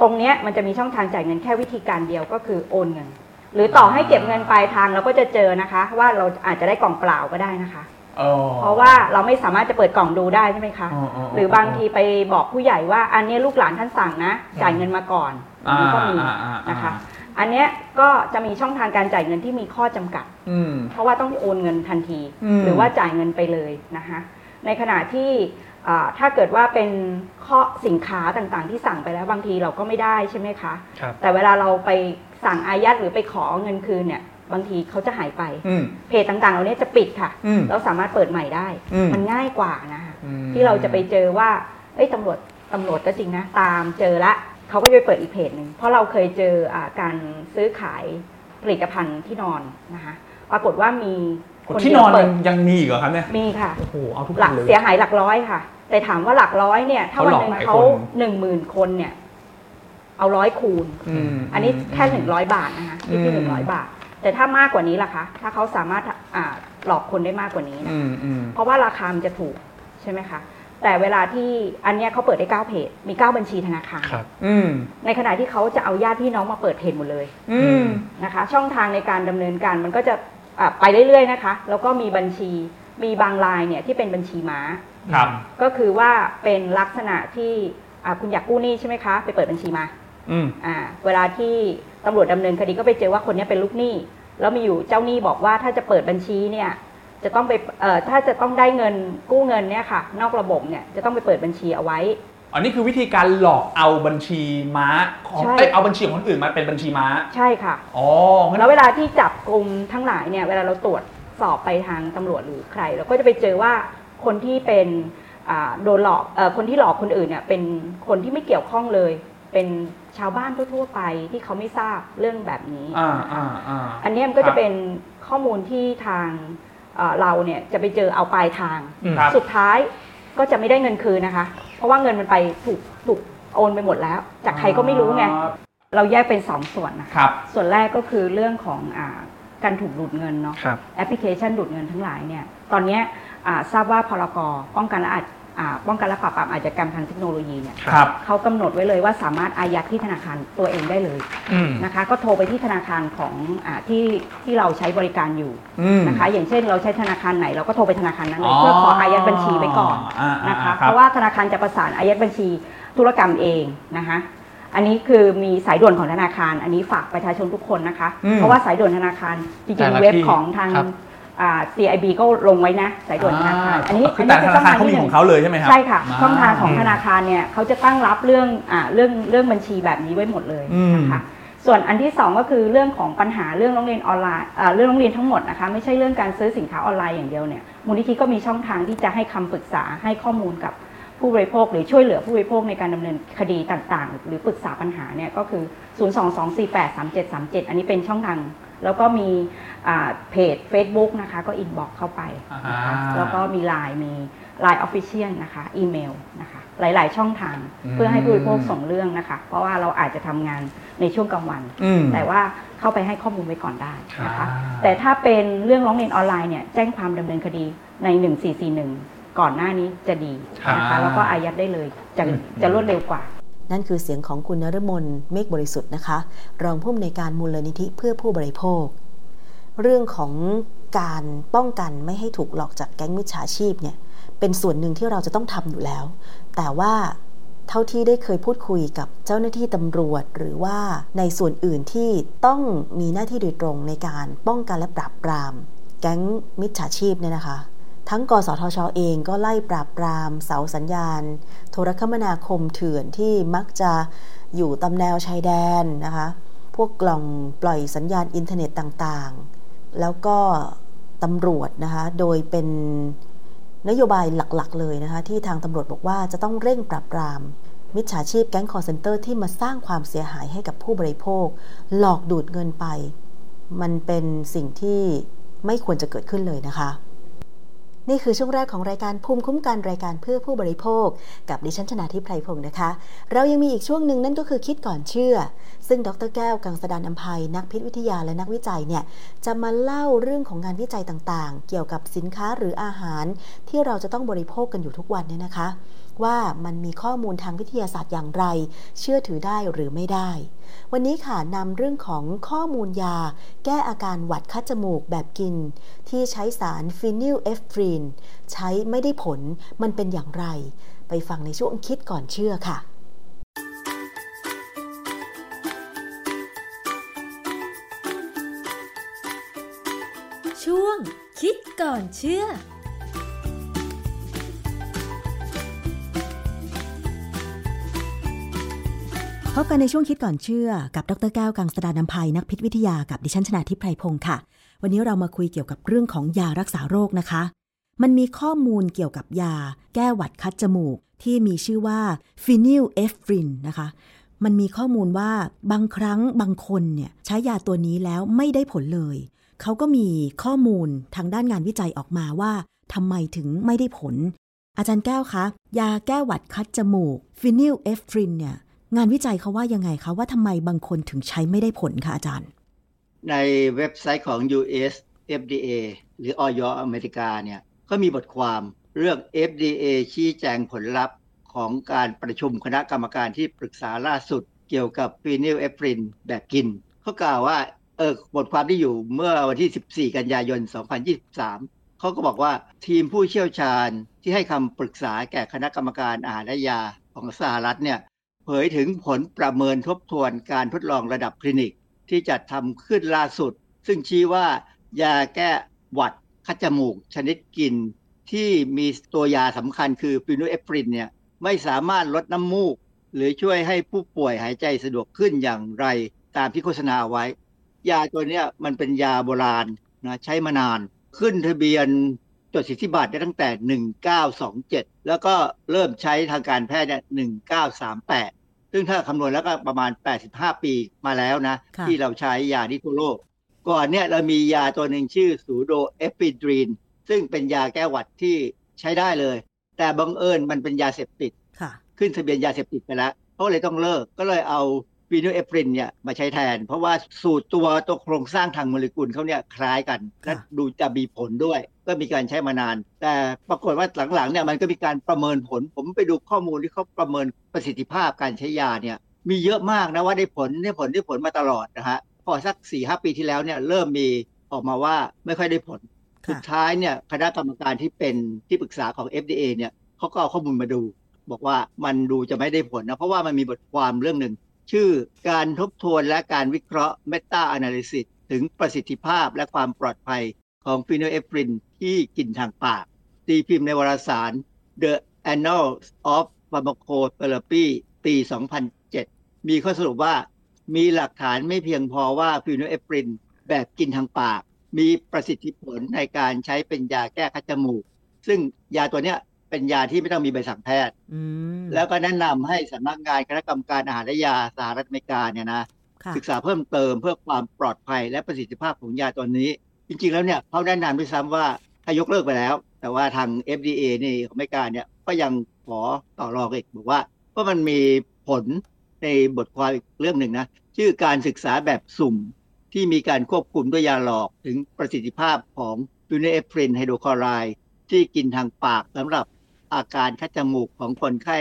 ตรงเนี้ยมันจะมีช่องทางจ่ายเงินแค่วิธีการเดียวก็คือโอนเงิน หรือต่อให้เก็บเงินปลายทางเราก็จะเจอนะคะ ว่าเราอาจจะได้กล่องเปล่าก็ได้นะคะอ๋อ เพราะว่าเราไม่สามารถจะเปิดกล่องดูได้ใช่ไหมคะอ๋ออ๋อหรือบางทีไปบอกผู้ใหญ่ว่า อันเนี้ยลูกหลานท่านสั่งนะ จ่ายเงินมาก่อนอันนี้ก็มีอ่าอ่าอ่านะคะ อันเนี้ยก็จะมีช่องทางการจ่ายเงินที่มีข้อจำกัดอืมเพราะว่าต้องโอนเงินทันทีอืมหรือว่าจ่ายเงินไปเลยนะคะในขณะที่อ่าถ้าเกิดว่าเป็นข้อสินค้าต่างๆ ที่สั่งไปแล้วบางทีเราก็ไม่ได้ใช่ไหมคะครับแต่เวลาเราไปสั่งอายัดหรือไปขอเงินคืนเนี่ย บางทีเขาจะหายไป อืม เพจต่างๆเหล่านี้จะปิดค่ะ อืม เราสามารถเปิดใหม่ได้ อืม มันง่ายกว่านะคะอืม ที่เราจะไปเจอว่าเอ้ยตำรวจตำรวจก็จริงนะ ตามเจอละเขาก็จะไปเปิดอีกเพจหนึ่งเพราะเราเคยเจออาการซื้อขายผลิตภัณฑ์ที่นอนนะคะ ปรากฏว่ามีคนที่เดีนยวอนเปิมัดนยังมีอีกเหรอครับเนี่ยมีค่ะ โอ้โหเอาทุกหลักคนเลย เสียหายหลักร้อยค่ะ แต่ถามว่าหลักร้อยเนี่ย ถ้าวันหนึ่งเขาหลอกหลายเขาคน หนึ่งหมื่นคนเนี่ย เอาร้อยคูณอืมอันนี้แค่หนึ่งร้อยบาทนะคะที่ที่อืมหนึ่งร้อยบาท แต่ถ้ามากกว่านี้ล่ะคะ ถ้าเขาสามารถอ่าหลอกคนได้มากกว่านี้นะอืมอืมเพราะว่าราคามันจะถูกใช่ไหมคะแต่เวลาที่อันเนี้ยเขาเปิดได้เก้าเพจมีเก้าบัญชีธนาคาร ครับ อืมในขณะที่เขาจะเอาญาติพี่น้องมาเปิดเพจหมดเลยอืมนะคะ ช่องทางในการดำเนินการมันก็จะอะไปเรื่อยๆนะคะ แล้วก็มีบัญชีมีบางรายเนี่ยที่เป็นบัญชีม้า ครับ ก็คือว่าเป็นลักษณะที่อะคุณอยากกู้หนี้ใช่ไหมคะ ไปเปิดบัญชีมา อืมอ่าเวลาที่ตำรวจดำเนินคดีก็ไปเจอว่าคนเนี้ยเป็นลูกหนี้แล้วมีอยู่เจ้าหนี้บอกว่าถ้าจะเปิดบัญชีเนี่ยจะต้องไปเอ่อถ้าจะต้องได้เงินกู้เงินเนี่ยค่ะ นอกระบบเนี่ยจะต้องไปเปิดบัญชีเอาไว้ อันนี้คือวิธีการหลอกเอาบัญชีม้าของใช่ เอ้ยเอาบัญชีของคนอื่นมาเป็นบัญชีม้าใช่ค่ะ อ๋องั้นแล้วเวลาที่จับกลุ่มทั้งหลายเนี่ยเวลาเราตรวจสอบไปทางตำรวจหรือใคร เราก็จะไปเจอว่าคนที่เป็นอ่าโดนหลอกเออคนที่หลอกคนอื่นเนี่ยเป็นคนที่ไม่เกี่ยวข้องเลย เป็นชาวบ้านทั่วๆไปที่เขาไม่ทราบเรื่องแบบนี้ อ่านะคะอ่าอ่า อันเนี้ยมันก็ครัจะบ เป็นข้อมูลที่ทางเอ่อเราเนี่ยจะไปเจอเอาปลายทาง อืม ครับ สุดท้ายก็จะไม่ได้เงินคืนนะคะ เพราะว่าเงินมันไปถูกถูกโอนไปหมดแล้ว จากใครก็ไม่รู้ไง เราแยกเป็นสองส่วนนะคะ ครับ ส่วนแรกก็คือเรื่องของอาการถูกดูดเงินเนาะ ครับ แอปพลิเคชันดูดเงินทั้งหลายเนี่ย ตอนเนี้ยอ่าทราบว่าพรกป้องกันและอาจอ่า ป้องกันและปราบปรามอาชญากรรมทางเทคโนโลยีเนี่ยครับ เขากำหนดไว้เลยว่าสามารถอายัดที่ธนาคารตัวเองได้เลยอืม นะคะ ก็โทรไปที่ธนาคารของอาที่ที่เราใช้บริการอยู่อืมนะคะ อย่างเช่นเราใช้ธนาคารไหนเราก็โทรไปธนาคารนั้นเลอ๋ยอเพื่อขออายัดบัญชีไว้ก่อนอ่าอ่านะคะครับเพราะว่าธนาคารจะประสานอายัดบัญชีธุรกรรมเองนะคะ อันนี้คือมีสายด่วนของธนาคาร อันนี้ฝากประชาชนทุกคนนะคะ อืมเพราะว่าสายด่วนธนาคารจริแต่งละๆเว็บที่ของทางครับอ่า CIB ก็ลงไว้นะสายด่วนธนาคารอันนี้คือแต่ธนาคารเขามีที่หขนึ่องเขาเลยใช่ไหมครับใช่ค่ะาช่องทางของธนาคารเนี่ยเขาจะตั้งรับเรื่องอ่าเรื่องเรื่องบัญชีแบบนี้ไว้หมดเลยอืมนะคะส่วนอันที่สองก็คือเรื่องของปัญหาเรื่องโรงเรียนออนไลน์อ่าเรื่องโรงเรียนทั้งหมดนะคะไม่ใช่เรื่องการซื้อสินค้าออนไลน์อย่างเดียวเนี่ยมูลนิธิก็มีช่องทางที่จะให้คำปรึกษาให้ข้อมูลกับผู้บริโภค หรือช่วยเหลือผู้บริโภคในการดำเนินคดีต่างๆ หรือปรึกษาปัญหาเนี่ยก็คือ 022483737 อันนี้เป็นช่องทาง แล้วก็มีอ่าเพจ Facebook นะคะ ก็ inbox เข้าไปนะคะอ่า แล้วก็มี Line มี Line Official นะคะ อีเมลนะคะ หลาย ๆ ช่องทางอืม เพื่อให้ผู้บริโภคส่งเรื่องนะคะ เพราะว่าเราอาจจะทำงานในช่วงกลางวัน อืม แต่ว่าเข้าไปให้ข้อมูลไว้ก่อนได้นะคะ อ่า แต่ถ้าเป็นเรื่องร้องเรียนออนไลน์เนี่ยแจ้งความดำเนินคดีใน 1441 ก่อนหน้านี้จะดีนะคะ แล้วก็อายัดได้เลยจะจะรวดเร็วกว่า นั่นคือเสียงของคุณนฤมลเมฆบริสุทธิ์นะคะ รองผู้อำนวยการมูลนิธิเพื่อผู้บริโภค เรื่องของการป้องกันไม่ให้ถูกหลอกจากแก๊งมิจฉาชีพเนี่ยเป็นส่วนหนึ่งที่เราจะต้องทำอยู่แล้ว แต่ว่าเท่าที่ได้เคยพูดคุยกับเจ้าหน้าที่ตำรวจ หรือว่าในส่วนอื่นที่ต้องมีหน้าที่โดยตรงในการป้องกันและปราบปราม แก๊งมิจฉาชีพเนี่ยนะคะ ทั้งกสทชเองก็ไล่ปราบปรามเสาสัญญาณ โทรคมนาคมเถื่อนที่มักจะอยู่ตามแนวชายแดนนะคะ พวกกล่องปล่อยสัญญาณอินเทอร์เน็ตต่างๆ แล้วก็ตำรวจนะคะ โดยเป็นนโยบายหลักๆ เลยนะคะ ที่ทางตำรวจบอกว่าจะต้องเร่งปราบปราม มิจฉาชีพแก๊งคอลเซ็นเตอร์ที่มาสร้างความเสียหายให้กับผู้บริโภค หลอกดูดเงินไป มันเป็นสิ่งที่ไม่ควรจะเกิดขึ้นเลยนะคะ นี่คือช่วงแรกของรายการภูมิคุ้มกันรายการเพื่อผู้บริโภค กับดิฉันชนาทิพไพรพงศ์นะคะ เรายังมีอีกช่วงหนึ่งนั่นก็คือคิดก่อนเชื่อ ซึ่งดรแก้วกังสดานอัมภัยนักพิษวิทยาและนักวิจัยเนี่ยจะมาเล่าเรื่องของงานวิจัยต่างๆ เกี่ยวกับสินค้าหรืออาหารที่เราจะต้องบริโภคกันอยู่ทุกวันเนี่ยนะคะ ว่ามันมีข้อมูลทางวิทยาศาสตร์อย่างไร เชื่อถือได้หรือไม่ได้ วันนี้ค่ะนำเรื่องของข้อมูลยา แก้อาการหวัดคัดจมูกแบบกิน ที่ใช้สารฟีนิลเอฟรีนใช้ไม่ได้ผลมันเป็นอย่างไร ไปฟังในช่วงคิดก่อนเชื่อค่ะช่วงคิดก่อนเชื่อ พบกันในช่วงคิดก่อนเชื่อ กับดรแก้วกังสดานนภัยนักพิษวิทยากับดิฉันชนาทิพไพรพงศ์ค่ะ วันนี้เรามาคุยเกี่ยวกับเรื่องของยารักษาโรคนะคะ มันมีข้อมูลเกี่ยวกับยา แก้หวัดคัดจมูก ที่มีชื่อว่าฟีนิลเอฟรีนนะคะ มันมีข้อมูลว่าบางครั้งบางคนเนี่ยใช้ยาตัวนี้แล้วไม่ได้ผลเลย เขาก็มีข้อมูลทางด้านงานวิจัยออกมาว่าทำไมถึงไม่ได้ผล อาจารย์แก้วคะยาแก้หวัดคัดจมูกฟีนิลเอฟรีนเนี่ย งานวิจัยเขาว่ายังไงคะ ว่าทำไมบางคนถึงใช้ไม่ได้ผลคะอาจารย์ ในเว็บไซต์ของ US FDA หรืออยอเมริกาเนี่ยก็มีบทความเรื่อง FDA ชี้แจงผลลัพธ์ของการประชุมคณะกรรมการที่ปรึกษาล่าสุดเกี่ยวกับฟีนิลเอฟรีนแบบกินเขากล่าวว่าเออบทความที่อยู่เมื่อวันที่ 14 กันยายน 2023 เขาก็บอกว่าทีมผู้เชี่ยวชาญที่ให้คำปรึกษาแก่คณะกรรมการอาหารและยาของสหรัฐเนี่ย เผยถึงผลประเมินทบทวนการทดลองระดับคลินิกที่จัดทำขึ้นล่าสุด ซึ่งชี้ว่ายาแก้หวัดคัดจมูกชนิดกิน ที่มีตัวยาสำคัญคือฟิโนเอฟรินเนี่ยไม่สามารถลดน้ำมูก หรือช่วยให้ผู้ป่วยหายใจสะดวกขึ้นอย่างไรตามที่โฆษณาไว้ ยาตัวนี้มันเป็นยาโบราณนะใช้มานาน ขึ้นทะเบียน จดสิทธิบัตรได้ตั้งแต่ 1927 แล้วก็เริ่มใช้ทางการแพทย์เนี่ย1938 ซึ่งถ้าคำนวณแล้วก็ประมาณ 85 ปีมาแล้วนะค่ะที่เราใช้ยาที่ทั่วโลก ก่อนเนี่ยเรามียาตัวหนึ่งชื่อสูโดเอฟิดรีน ซึ่งเป็นยาแก้หวัดที่ใช้ได้เลย แต่บังเอิญมันเป็นยาเสพติดค่ะขึ้นทะเบียนยาเสพติดไปแล้วเขาเลยต้องเลิกก็เลยเอา ฟีโนเอฟรินเนี่ยมาใช้แทน เพราะว่าสูตรตัวตัวโครงสร้างทางโมเลกุลเขาเนี่ยคล้ายกัน และดูจะมีผลด้วย ก็มีการใช้มานาน แต่ปรากฏว่าหลังๆเนี่ยมันก็มีการประเมินผล ผมไปดูข้อมูลที่เขาประเมินประสิทธิภาพการใช้ยาเนี่ยมีเยอะมากนะว่าได้ผลได้ผลได้ผลมาตลอดนะฮะพอสัก4ี่หปีที่แล้วเนี่ยเริ่มมีออกมาว่าไม่ค่อยได้ผลค่ะสุดท้ายเนี่ยคณะกรรมการที่เป็นที่ปรึกษาของ FDA เนี่ยเขาก็เอาข้อมูลมาดู บอกว่ามันดูจะไม่ได้ผลนะเพราะว่ามันมีบทความเรื่องหนึ่ง ชื่อการทบทวนและการวิเคราะห์ Meta Analysis ถึงประสิทธิภาพและความปลอดภัยของฟีนิลเอฟรีนที่กินทางปาก ตีพิมพ์ในวารสาร The Annals of Pharmacotherapy ปี 2007 มีข้อสรุปว่ามีหลักฐานไม่เพียงพอว่าฟีนิลเอฟรีนแบบกินทางปาก มีประสิทธิผลในการใช้เป็นยาแก้คัดจมูก ซึ่งยาตัวเนี้ย เป็นยาที่ไม่ต้องมีใบสั่งแพทย์อืมแล้วก็แนะนำให้สำนักงานคณะกรรมการอาหารและยาสหรัฐอเมริกาเนี่ยนะค่ะศึกษาเพิ่มเติมเพื่อความปลอดภัยและประสิทธิภาพของยาตัวนี้ จริง ๆ แล้วเนี่ยเขาแนะนำด้วยซ้ำว่าถ้ายกเลิกไปแล้ว แต่ว่าทาง FDA นี่ของอเมริกาเนี่ยก็ยังขอต่อรองอีกบอกว่าเพราะมันมีผลในบทความอีกเรื่องหนึ่งนะชื่อการศึกษาแบบสุ่มที่มีการควบคุมด้วยยาหลอกถึงประสิทธิภาพของฟีนิลเอฟรีนไฮโดรคลอไรด์ที่กินทางปากสำหรับ อาการคัดจมูกของคนไข้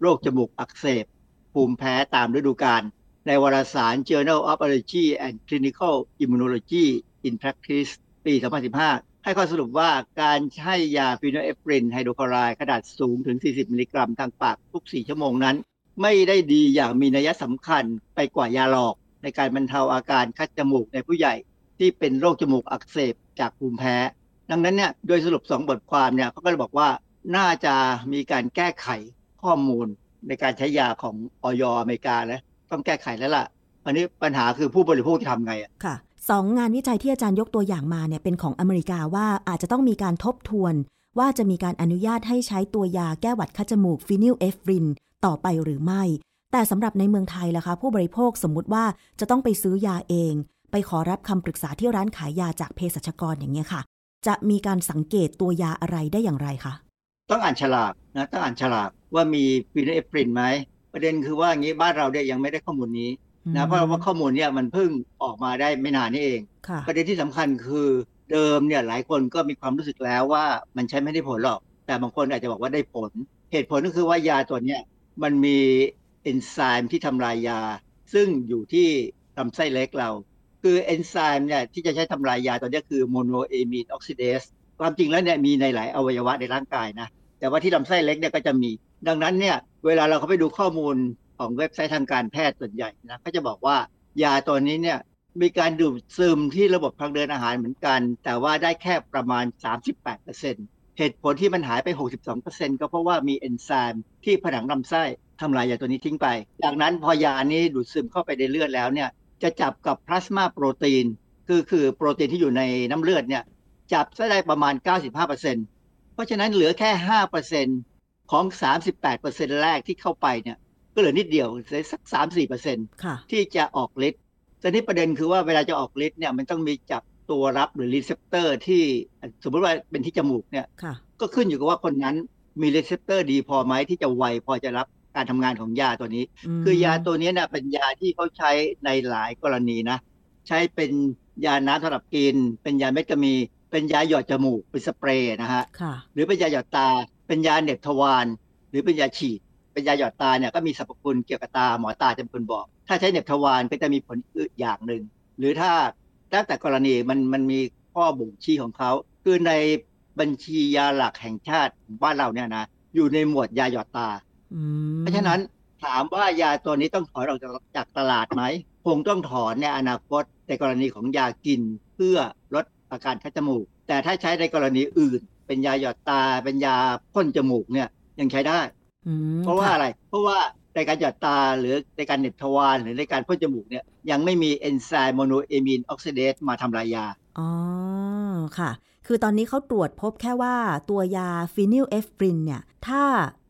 โรคจมูกอักเสบ ภูมิแพ้ตามฤดูกาลในวารสาร Journal of Allergy and Clinical Immunology in Practice ปี 2015 ให้ข้อสรุปว่าการให้ยาฟีนิลเอฟรีนไฮโดรคลอไรด์ขนาดสูงถึง 40 มิลลิกรัมทางปากทุก 4 ชั่วโมงนั้น ไม่ได้ดีอย่างมีนัยสำคัญไปกว่ายาหลอก ในการบรรเทาอาการคัดจมูกในผู้ใหญ่ ที่เป็นโรคจมูกอักเสบจากภูมิแพ้ ดังนั้นเนี่ยโดยสรุป 2 บทความเนี่ยเขาก็เลยบอกว่า น่าจะมีการแก้ไขข้อมูลในการใช้ยาของออยอเมริกาแล้วต้องแก้ไขแล้วล่ะอันนี้ปัญหาคือผู้บริโภคจะทำไงอะค่ะสองงานวิจัยที่อาจารย์ยกตัวอย่างมาเนี่ยเป็นของอเมริกาว่าอาจจะต้องมีการทบทวน ว่าจะมีการอนุญาตให้ใช้ตัวยาแก้หวัดคัดจมูกฟีนิลเอฟรีนต่อไปหรือไม่ แต่สำหรับในเมืองไทยล่ะคะ ผู้บริโภคสมมุติว่าจะต้องไปซื้อยาเอง ไปขอรับคำปรึกษาที่ร้านขายยาจากเภสัชกรอย่างเงี้ยค่ะ จะมีการสังเกตตัวยาอะไรได้อย่างไรคะ ต้องอ่านฉลากนะต้องอ่านฉลากว่ามีฟีนิลเอฟรีนไหมประเด็นคือว่าอย่างนี้บ้านเราเนี่ยยังไม่ได้ข้อมูลนี้นะเพราะว่าข้อมูลเนี่ยมันเพิ่งออกมาได้ไม่นานนี่เองค่ะประเด็นที่สำคัญคือเดิมเนี่ยหลายคนก็มีความรู้สึกแล้วว่ามันใช้ไม่ได้ผลหรอก แต่บางคนอาจจะบอกว่าได้ผล เหตุผลก็คือว่ายาตัวเนี้ยมันมีเอนไซม์ที่ทำลายยา ซึ่งอยู่ที่ลำไส้เล็กเรา คือเอนไซม์เนี่ยที่จะใช้ทำลายยาตัวเนี้ยคือ monoamine oxidase ความจริงแล้วเนี่ยมีในหลายอวัยวะในร่างกายนะ แต่ว่าที่ลำไส้เล็กเนี่ยก็จะมี ดังนั้นเนี่ยเวลาเราเข้าไปดูข้อมูลของเว็บไซต์ทางการแพทย์ส่วนใหญ่นะก็จะบอกว่ายาตัวนี้เนี่ยมีการดูดซึมที่ระบบทางเดินอาหารเหมือนกัน แต่ว่าได้แค่ประมาณ 38%เหตุผลที่มันหายไป 62%ก็เพราะว่ามีเอนไซม์ที่ผนังลำไส้ทำลายยาตัวนี้ทิ้งไป จากนั้นพอยานี้ดูดซึมเข้าไปในเลือดแล้วเนี่ยจะจับกับพลาสมาโปรตีน คือคือโปรตีนที่อยู่ในน้ำเลือดเนี่ย จับซะได้ประมาณ 95%เพราะฉะนั้นเหลือแค่ 5%ของ 38%แรกที่เข้าไปเนี่ยก็เหลือนิดเดียวเหลือสัก 3-4%ค่ะที่จะออกฤทธิ์แต่นี่ประเด็นคือว่าเวลาจะออกฤทธิ์เนี่ยมันต้องมีจับตัวรับหรือ receptor ที่สมมติว่าเป็นที่จมูกเนี่ยค่ะก็ขึ้นอยู่กับว่าคนนั้นมี receptor ดีพอไหมที่จะไวพอจะรับการทำงานของยาตัวนี้อืมคือยาตัวนี้เนี่ยเป็นยาที่เขาใช้ในหลายกรณีนะ ใช้เป็นยาน้ำสำหรับกิน เป็นยาเม็ดก็มี เป็นยาหยอดจมูกเป็นสเปรย์นะฮะค่ะหรือเป็นยาหยอดตา เป็นยาเหน็บทวารหรือเป็นยาฉีด เป็นยาหยอดตาเนี่ยก็มีสรรพคุณเกี่ยวกับตาหมอตาจะเป็นคนบอก ถ้าใช้เหน็บทวารก็จะมีผลอื่นอย่างหนึ่งหรือถ้าแล้วแต่กรณีมันมันมีข้อบ่งชี้ของเขาคือในบัญชียาหลักแห่งชาติของบ้านเราเนี่ยนะอยู่ในหมวดยาหยอดตาอืมเพราะฉะนั้นถามว่ายาตัวนี้ต้องถอนออกจากจากตลาดไหมคงต้องถอนในอนาคตในกรณีของยากินเพื่อลด อาการคัดจมูก แต่ถ้าใช้ในกรณีอื่น เป็นยาหยอดตา เป็นยาพ่นจมูกเนี่ยยังใช้ได้อืมเพราะว่าค่อะไร เพราะว่าในการหยอดตาหรือในการเหน็บทวารหรือในการพ่นจมูกเนี่ยยังไม่มีเอนไซม์ monoamine oxidase มาทำลายยา อ๋อ ค่ะ คือตอนนี้เขาตรวจพบแค่ว่าตัวยาฟีนิลเอฟรีนเนี่ย ถ้า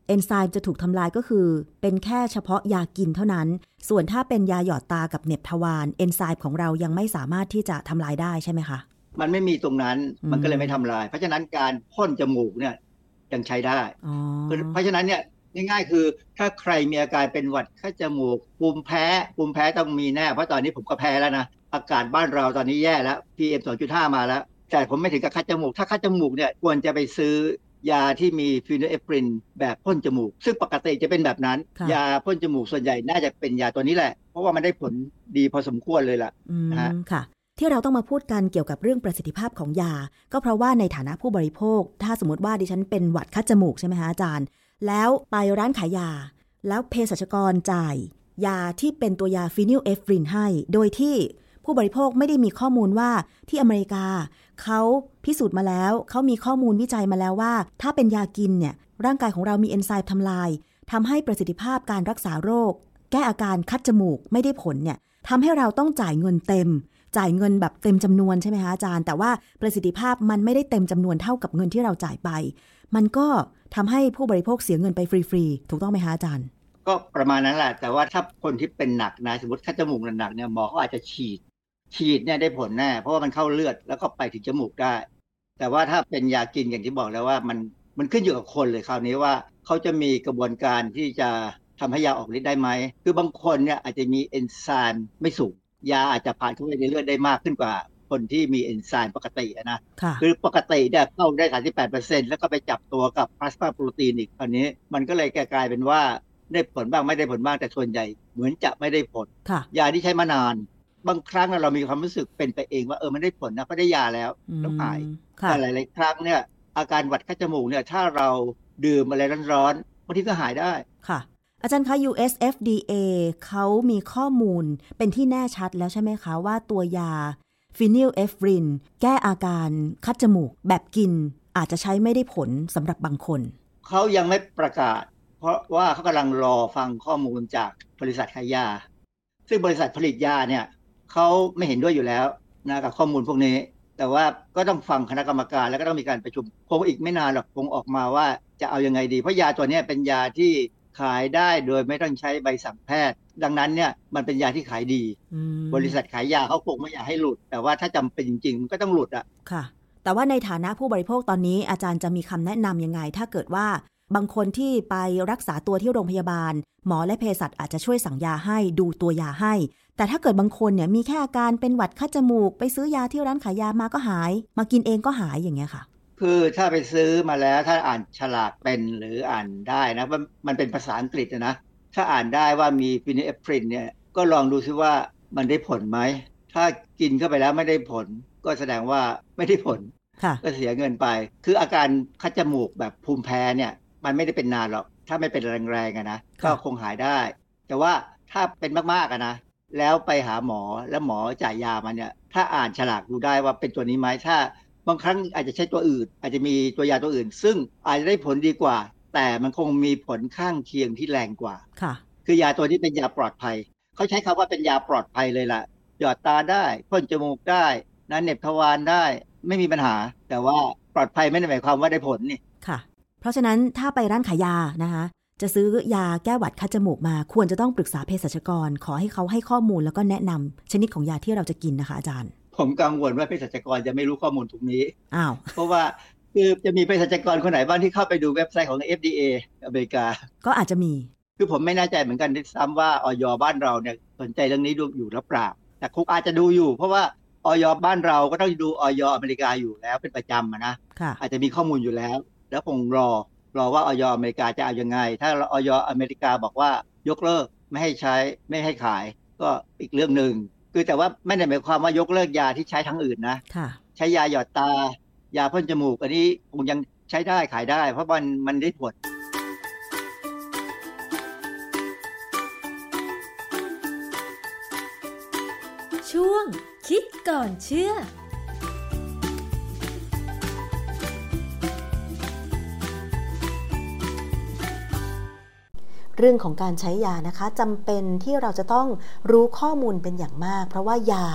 เอนไซม์จะถูกทำลายก็คือ เป็นแค่เฉพาะยากินเท่านั้น ส่วนถ้าเป็นยาหยอดตากับเหน็บทวารเอนไซม์ของเรายังไม่สามารถที่จะทำลายได้ใช่ไหมคะ มันไม่มีตรงนั้นอืมมันก็เลยไม่ทำลาย เพราะฉะนั้นการพ่นจมูกเนี่ยยังใช้ได้อ๋อเพราะฉะนั้นเนี่ยง่ายๆ คือถ้าใครมีอาการเป็นหวัดไข้จมูกภูมิแพ้ภูมิแพ้ต้องมีแน่ เพราะตอนนี้ผมก็แพ้แล้วนะ อากาศบ้านเราตอนนี้แย่แล้ว PM 2.5 มาแล้ว แต่ผมไม่ถึงกับคัดจมูก ถ้าคัดจมูกเนี่ยควรจะไปซื้อยาที่มีฟิโนเอฟรินแบบพ่นจมูก ซึ่งปกติจะเป็นแบบนั้นค่ะยาพ่นจมูกส่วนใหญ่น่าจะเป็นยาตัวนี้แหละ เพราะว่ามันได้ผลดีพอสมควรเลยล่ะอืมนะฮะค่ะ ที่เราต้องมาพูดกันเกี่ยวกับเรื่องประสิทธิภาพของยา ก็เพราะว่าในฐานะผู้บริโภค ถ้าสมมติว่าดิฉันเป็นหวัดคัดจมูกใช่ไหมคะอาจารย์ แล้วไปร้านขายยา แล้วเภสัชกรจ่าย ยาที่เป็นตัวยาฟีนิลเอฟรีนให้ โดยที่ผู้บริโภคไม่ได้มีข้อมูลว่าที่อเมริกา เขาพิสูจน์มาแล้ว เขามีข้อมูลวิจัยมาแล้วว่า ถ้าเป็นยากินเนี่ยร่างกายของเรามีเอนไซม์ทำลายทำให้ประสิทธิภาพการรักษาโรค แก้อาการคัดจมูกไม่ได้ผลเนี่ยทำให้เราต้องจ่ายเงินเต็ม จ่ายเงินแบบเต็มจำนวนใช่ไหมคะอาจารย์ แต่ว่าประสิทธิภาพมันไม่ได้เต็มจำนวนเท่ากับเงินที่เราจ่ายไป มันก็ทำให้ผู้บริโภคเสียเงินไปฟรีๆ ถูกต้องไหมคะอาจารย์ ก็ประมาณนั้นแหละ แต่ว่าถ้าคนที่เป็นหนักนะสมมติคัดจมูกหนักๆเนี่ยหมอเขาอาจจะฉีด ฉีดเนี่ยได้ผลแน่เพราะว่ามันเข้าเลือดแล้วก็ไปถึงจมูกได้ แต่ว่าถ้าเป็นยากินอย่างที่บอกแล้วว่ามันมันขึ้นอยู่กับคนเลยคราวนี้ว่าเขาจะมีกระบวนการที่จะทำให้ยาออกฤทธิ์ได้ไหม คือบางคนเนี่ยอาจจะมีเอนไซม์ไม่สูง ยาอาจจะผ่านเข้าไปในเลือดได้มากขึ้นกว่าคนที่มีเอนไซม์ปกติอะนะค่ะคือปกติเนี่ยเข้าได้ 38%แล้วก็ไปจับตัวกับพลาสมาโปรตีนอีกคราวนี้ มันก็เลยกลายเป็นว่าได้ผลบ้างไม่ได้ผลบ้างแต่ส่วนใหญ่ เหมือนจะไม่ได้ผลค่ะยาที่ใช้มานาน บางครั้งเรามีความรู้สึกเป็นไปเองว่าเออมันได้ผลนะเพราะได้ยาแล้วอืมแล้วหายค่ะแต่หลาย ๆ ครั้งเนี่ยอาการหวัดคัดจมูกเนี่ยถ้าเราดื่มอะไรร้อนๆบางทีก็หายได้ค่ะ อาจารย์คะ US FDA เขามีข้อมูลเป็นที่แน่ชัดแล้วใช่ไหมคะว่าตัวยาฟีนิลเอฟรีนแก้อาการคัดจมูกแบบกินอาจจะใช้ไม่ได้ผลสำหรับบางคน เขายังไม่ประกาศ เพราะว่าเขากำลังรอฟังข้อมูลจากบริษัทขายยา ซึ่งบริษัทผลิตยาเนี่ยเขาไม่เห็นด้วยอยู่แล้วนะกับข้อมูลพวกนี้ แต่ว่าก็ต้องฟังคณะกรรมการแล้วก็ต้องมีการประชุมคงอีกไม่นานหรอกคงออกมาว่าจะเอายังไงดี เพราะยาตัวนี้เป็นยาที่ ขายได้โดยไม่ต้องใช้ใบสั่งแพทย์ ดังนั้นเนี่ยมันเป็นยาที่ขายดีอืมบริษัทขายยาเขาคงไม่อยากให้หลุด แต่ว่าถ้าจำเป็นจริงๆมันก็ต้องหลุดอะค่ะ แต่ว่าในฐานะผู้บริโภคตอนนี้อาจารย์จะมีคำแนะนำยังไง ถ้าเกิดว่าบางคนที่ไปรักษาตัวที่โรงพยาบาล หมอและเภสัชอาจจะช่วยสั่งยาให้ดูตัวยาให้ แต่ถ้าเกิดบางคนเนี่ยมีแค่อาการเป็นหวัดคัดจมูก ไปซื้อยาที่ร้านขายยามาก็หาย มากินเองก็หายอย่างเงี้ยค่ะ คือถ้าไปซื้อมาแล้วถ้าอ่านฉลากเป็นหรืออ่านได้นะมันมันเป็นภาษาอังกฤษนะ ถ้าอ่านได้ว่ามีฟินิเอฟรินเนี่ยก็ลองดูซิว่ามันได้ผลไหม ถ้ากินเข้าไปแล้วไม่ได้ผล ก็แสดงว่าไม่ได้ผลค่ะก็เสียเงินไป คืออาการคัดจมูกแบบภูมิแพ้เนี่ย มันไม่ได้เป็นนานหรอก ถ้าไม่เป็นแรงๆอะนะครัก็บคงหายได้ แต่ว่าถ้าเป็นมากๆอะนะ แล้วไปหาหมอแล้วหมอจ่ายยามาเนี่ย ถ้าอ่านฉลากดูได้ว่าเป็นตัวนี้ไหมถ้า บางครั้งอาจจะใช้ตัวอื่น อาจจะมีตัวยาตัวอื่น ซึ่งอาจจะได้ผลดีกว่า แต่มันคงมีผลข้างเคียงที่แรงกว่าค่ะ คือยาตัวนี้เป็นยาปลอดภัย เขาใช้คำว่าเป็นยาปลอดภัยเลยล่ะ หยอดตาได้พ่นจมูกได้นะเหน็บทวารได้ไม่มีปัญหา แต่ว่าปลอดภัยไม่ได้หมายความว่าได้ผลนี่ค่ะ เพราะฉะนั้นถ้าไปร้านขายยานะคะจะซื้อยาแก้หวัดคัดจมูกมาควรจะต้องปรึกษาเภสัชกร ขอให้เขาให้ข้อมูลแล้วก็แนะนำชนิดของยาที่เราจะกินนะคะอาจารย์ ผมกังวลว่าเภสัชกรจะไม่รู้ข้อมูลตรงนี้อ้าวเพราะว่าคือจะมีเภสัชกรคนไหนบ้างที่เข้าไปดูเว็บไซต์ของ FDA อเมริกา ก็อาจจะมี คือผมไม่แน่ใจเหมือนกันด้วยซ้ำว่าออยบ้านเราเนี่ยสนใจเรื่องนี้ดูอยู่หรือเปล่า แต่คงอาจจะดูอยู่ เพราะว่าออยบ้านเราก็ต้องดูออยอเมริกาอยู่แล้วเป็นประจำอะนะค่ะอาจจะมีข้อมูลอยู่แล้ว แล้วคงรอรอว่าออยอเมริกาจะเอายังไง ถ้าออยอเมริกาบอกว่ายกเลิกไม่ให้ใช้ไม่ให้ขาย ก็อีกเรื่องหนึ่ง คือแต่ว่าไม่ได้หมายความว่ายกเลิกยาที่ใช้ทั้งอื่นนะค่ะใช้ยาหยอดตา ยาพ่นจมูก อันนี้คงยังใช้ได้ขายได้ เพราะมันมันได้ผลช่วงคิดก่อนเชื่อ เรื่องของการใช้ยานะคะจำเป็นที่เราจะต้องรู้ข้อมูลเป็นอย่างมาก เพราะว่ายา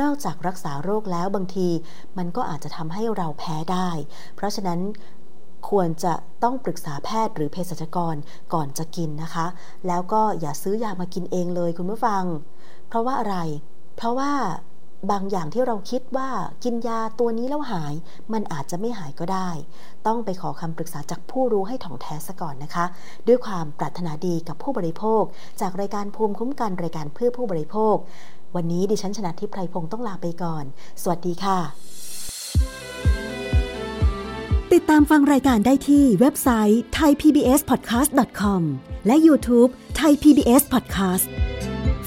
นอกจากรักษาโรคแล้วบางที มันก็อาจจะทำให้เราแพ้ได้ เพราะฉะนั้นควรจะต้องปรึกษาแพทย์หรือเภสัชกรก่อนจะกินนะคะ แล้วก็อย่าซื้อยามากินเองเลยคุณผู้ฟัง เพราะว่าอะไร เพราะว่า บางอย่างที่เราคิดว่ากินยาตัวนี้แล้วหาย มันอาจจะไม่หายก็ได้ ต้องไปขอคำปรึกษาจากผู้รู้ให้ถ่องแท้ซะก่อนนะคะ ด้วยความปรารถนาดีกับผู้บริโภค จากรายการภูมิคุ้มกันรายการเพื่อผู้บริโภค วันนี้ดิฉันชนะทิพไพรพงศ์ต้องลาไปก่อน สวัสดีค่ะ ติดตามฟังรายการได้ที่เว็บไซต์ thaipbspodcast.com และ YouTube Thai PBS Podcast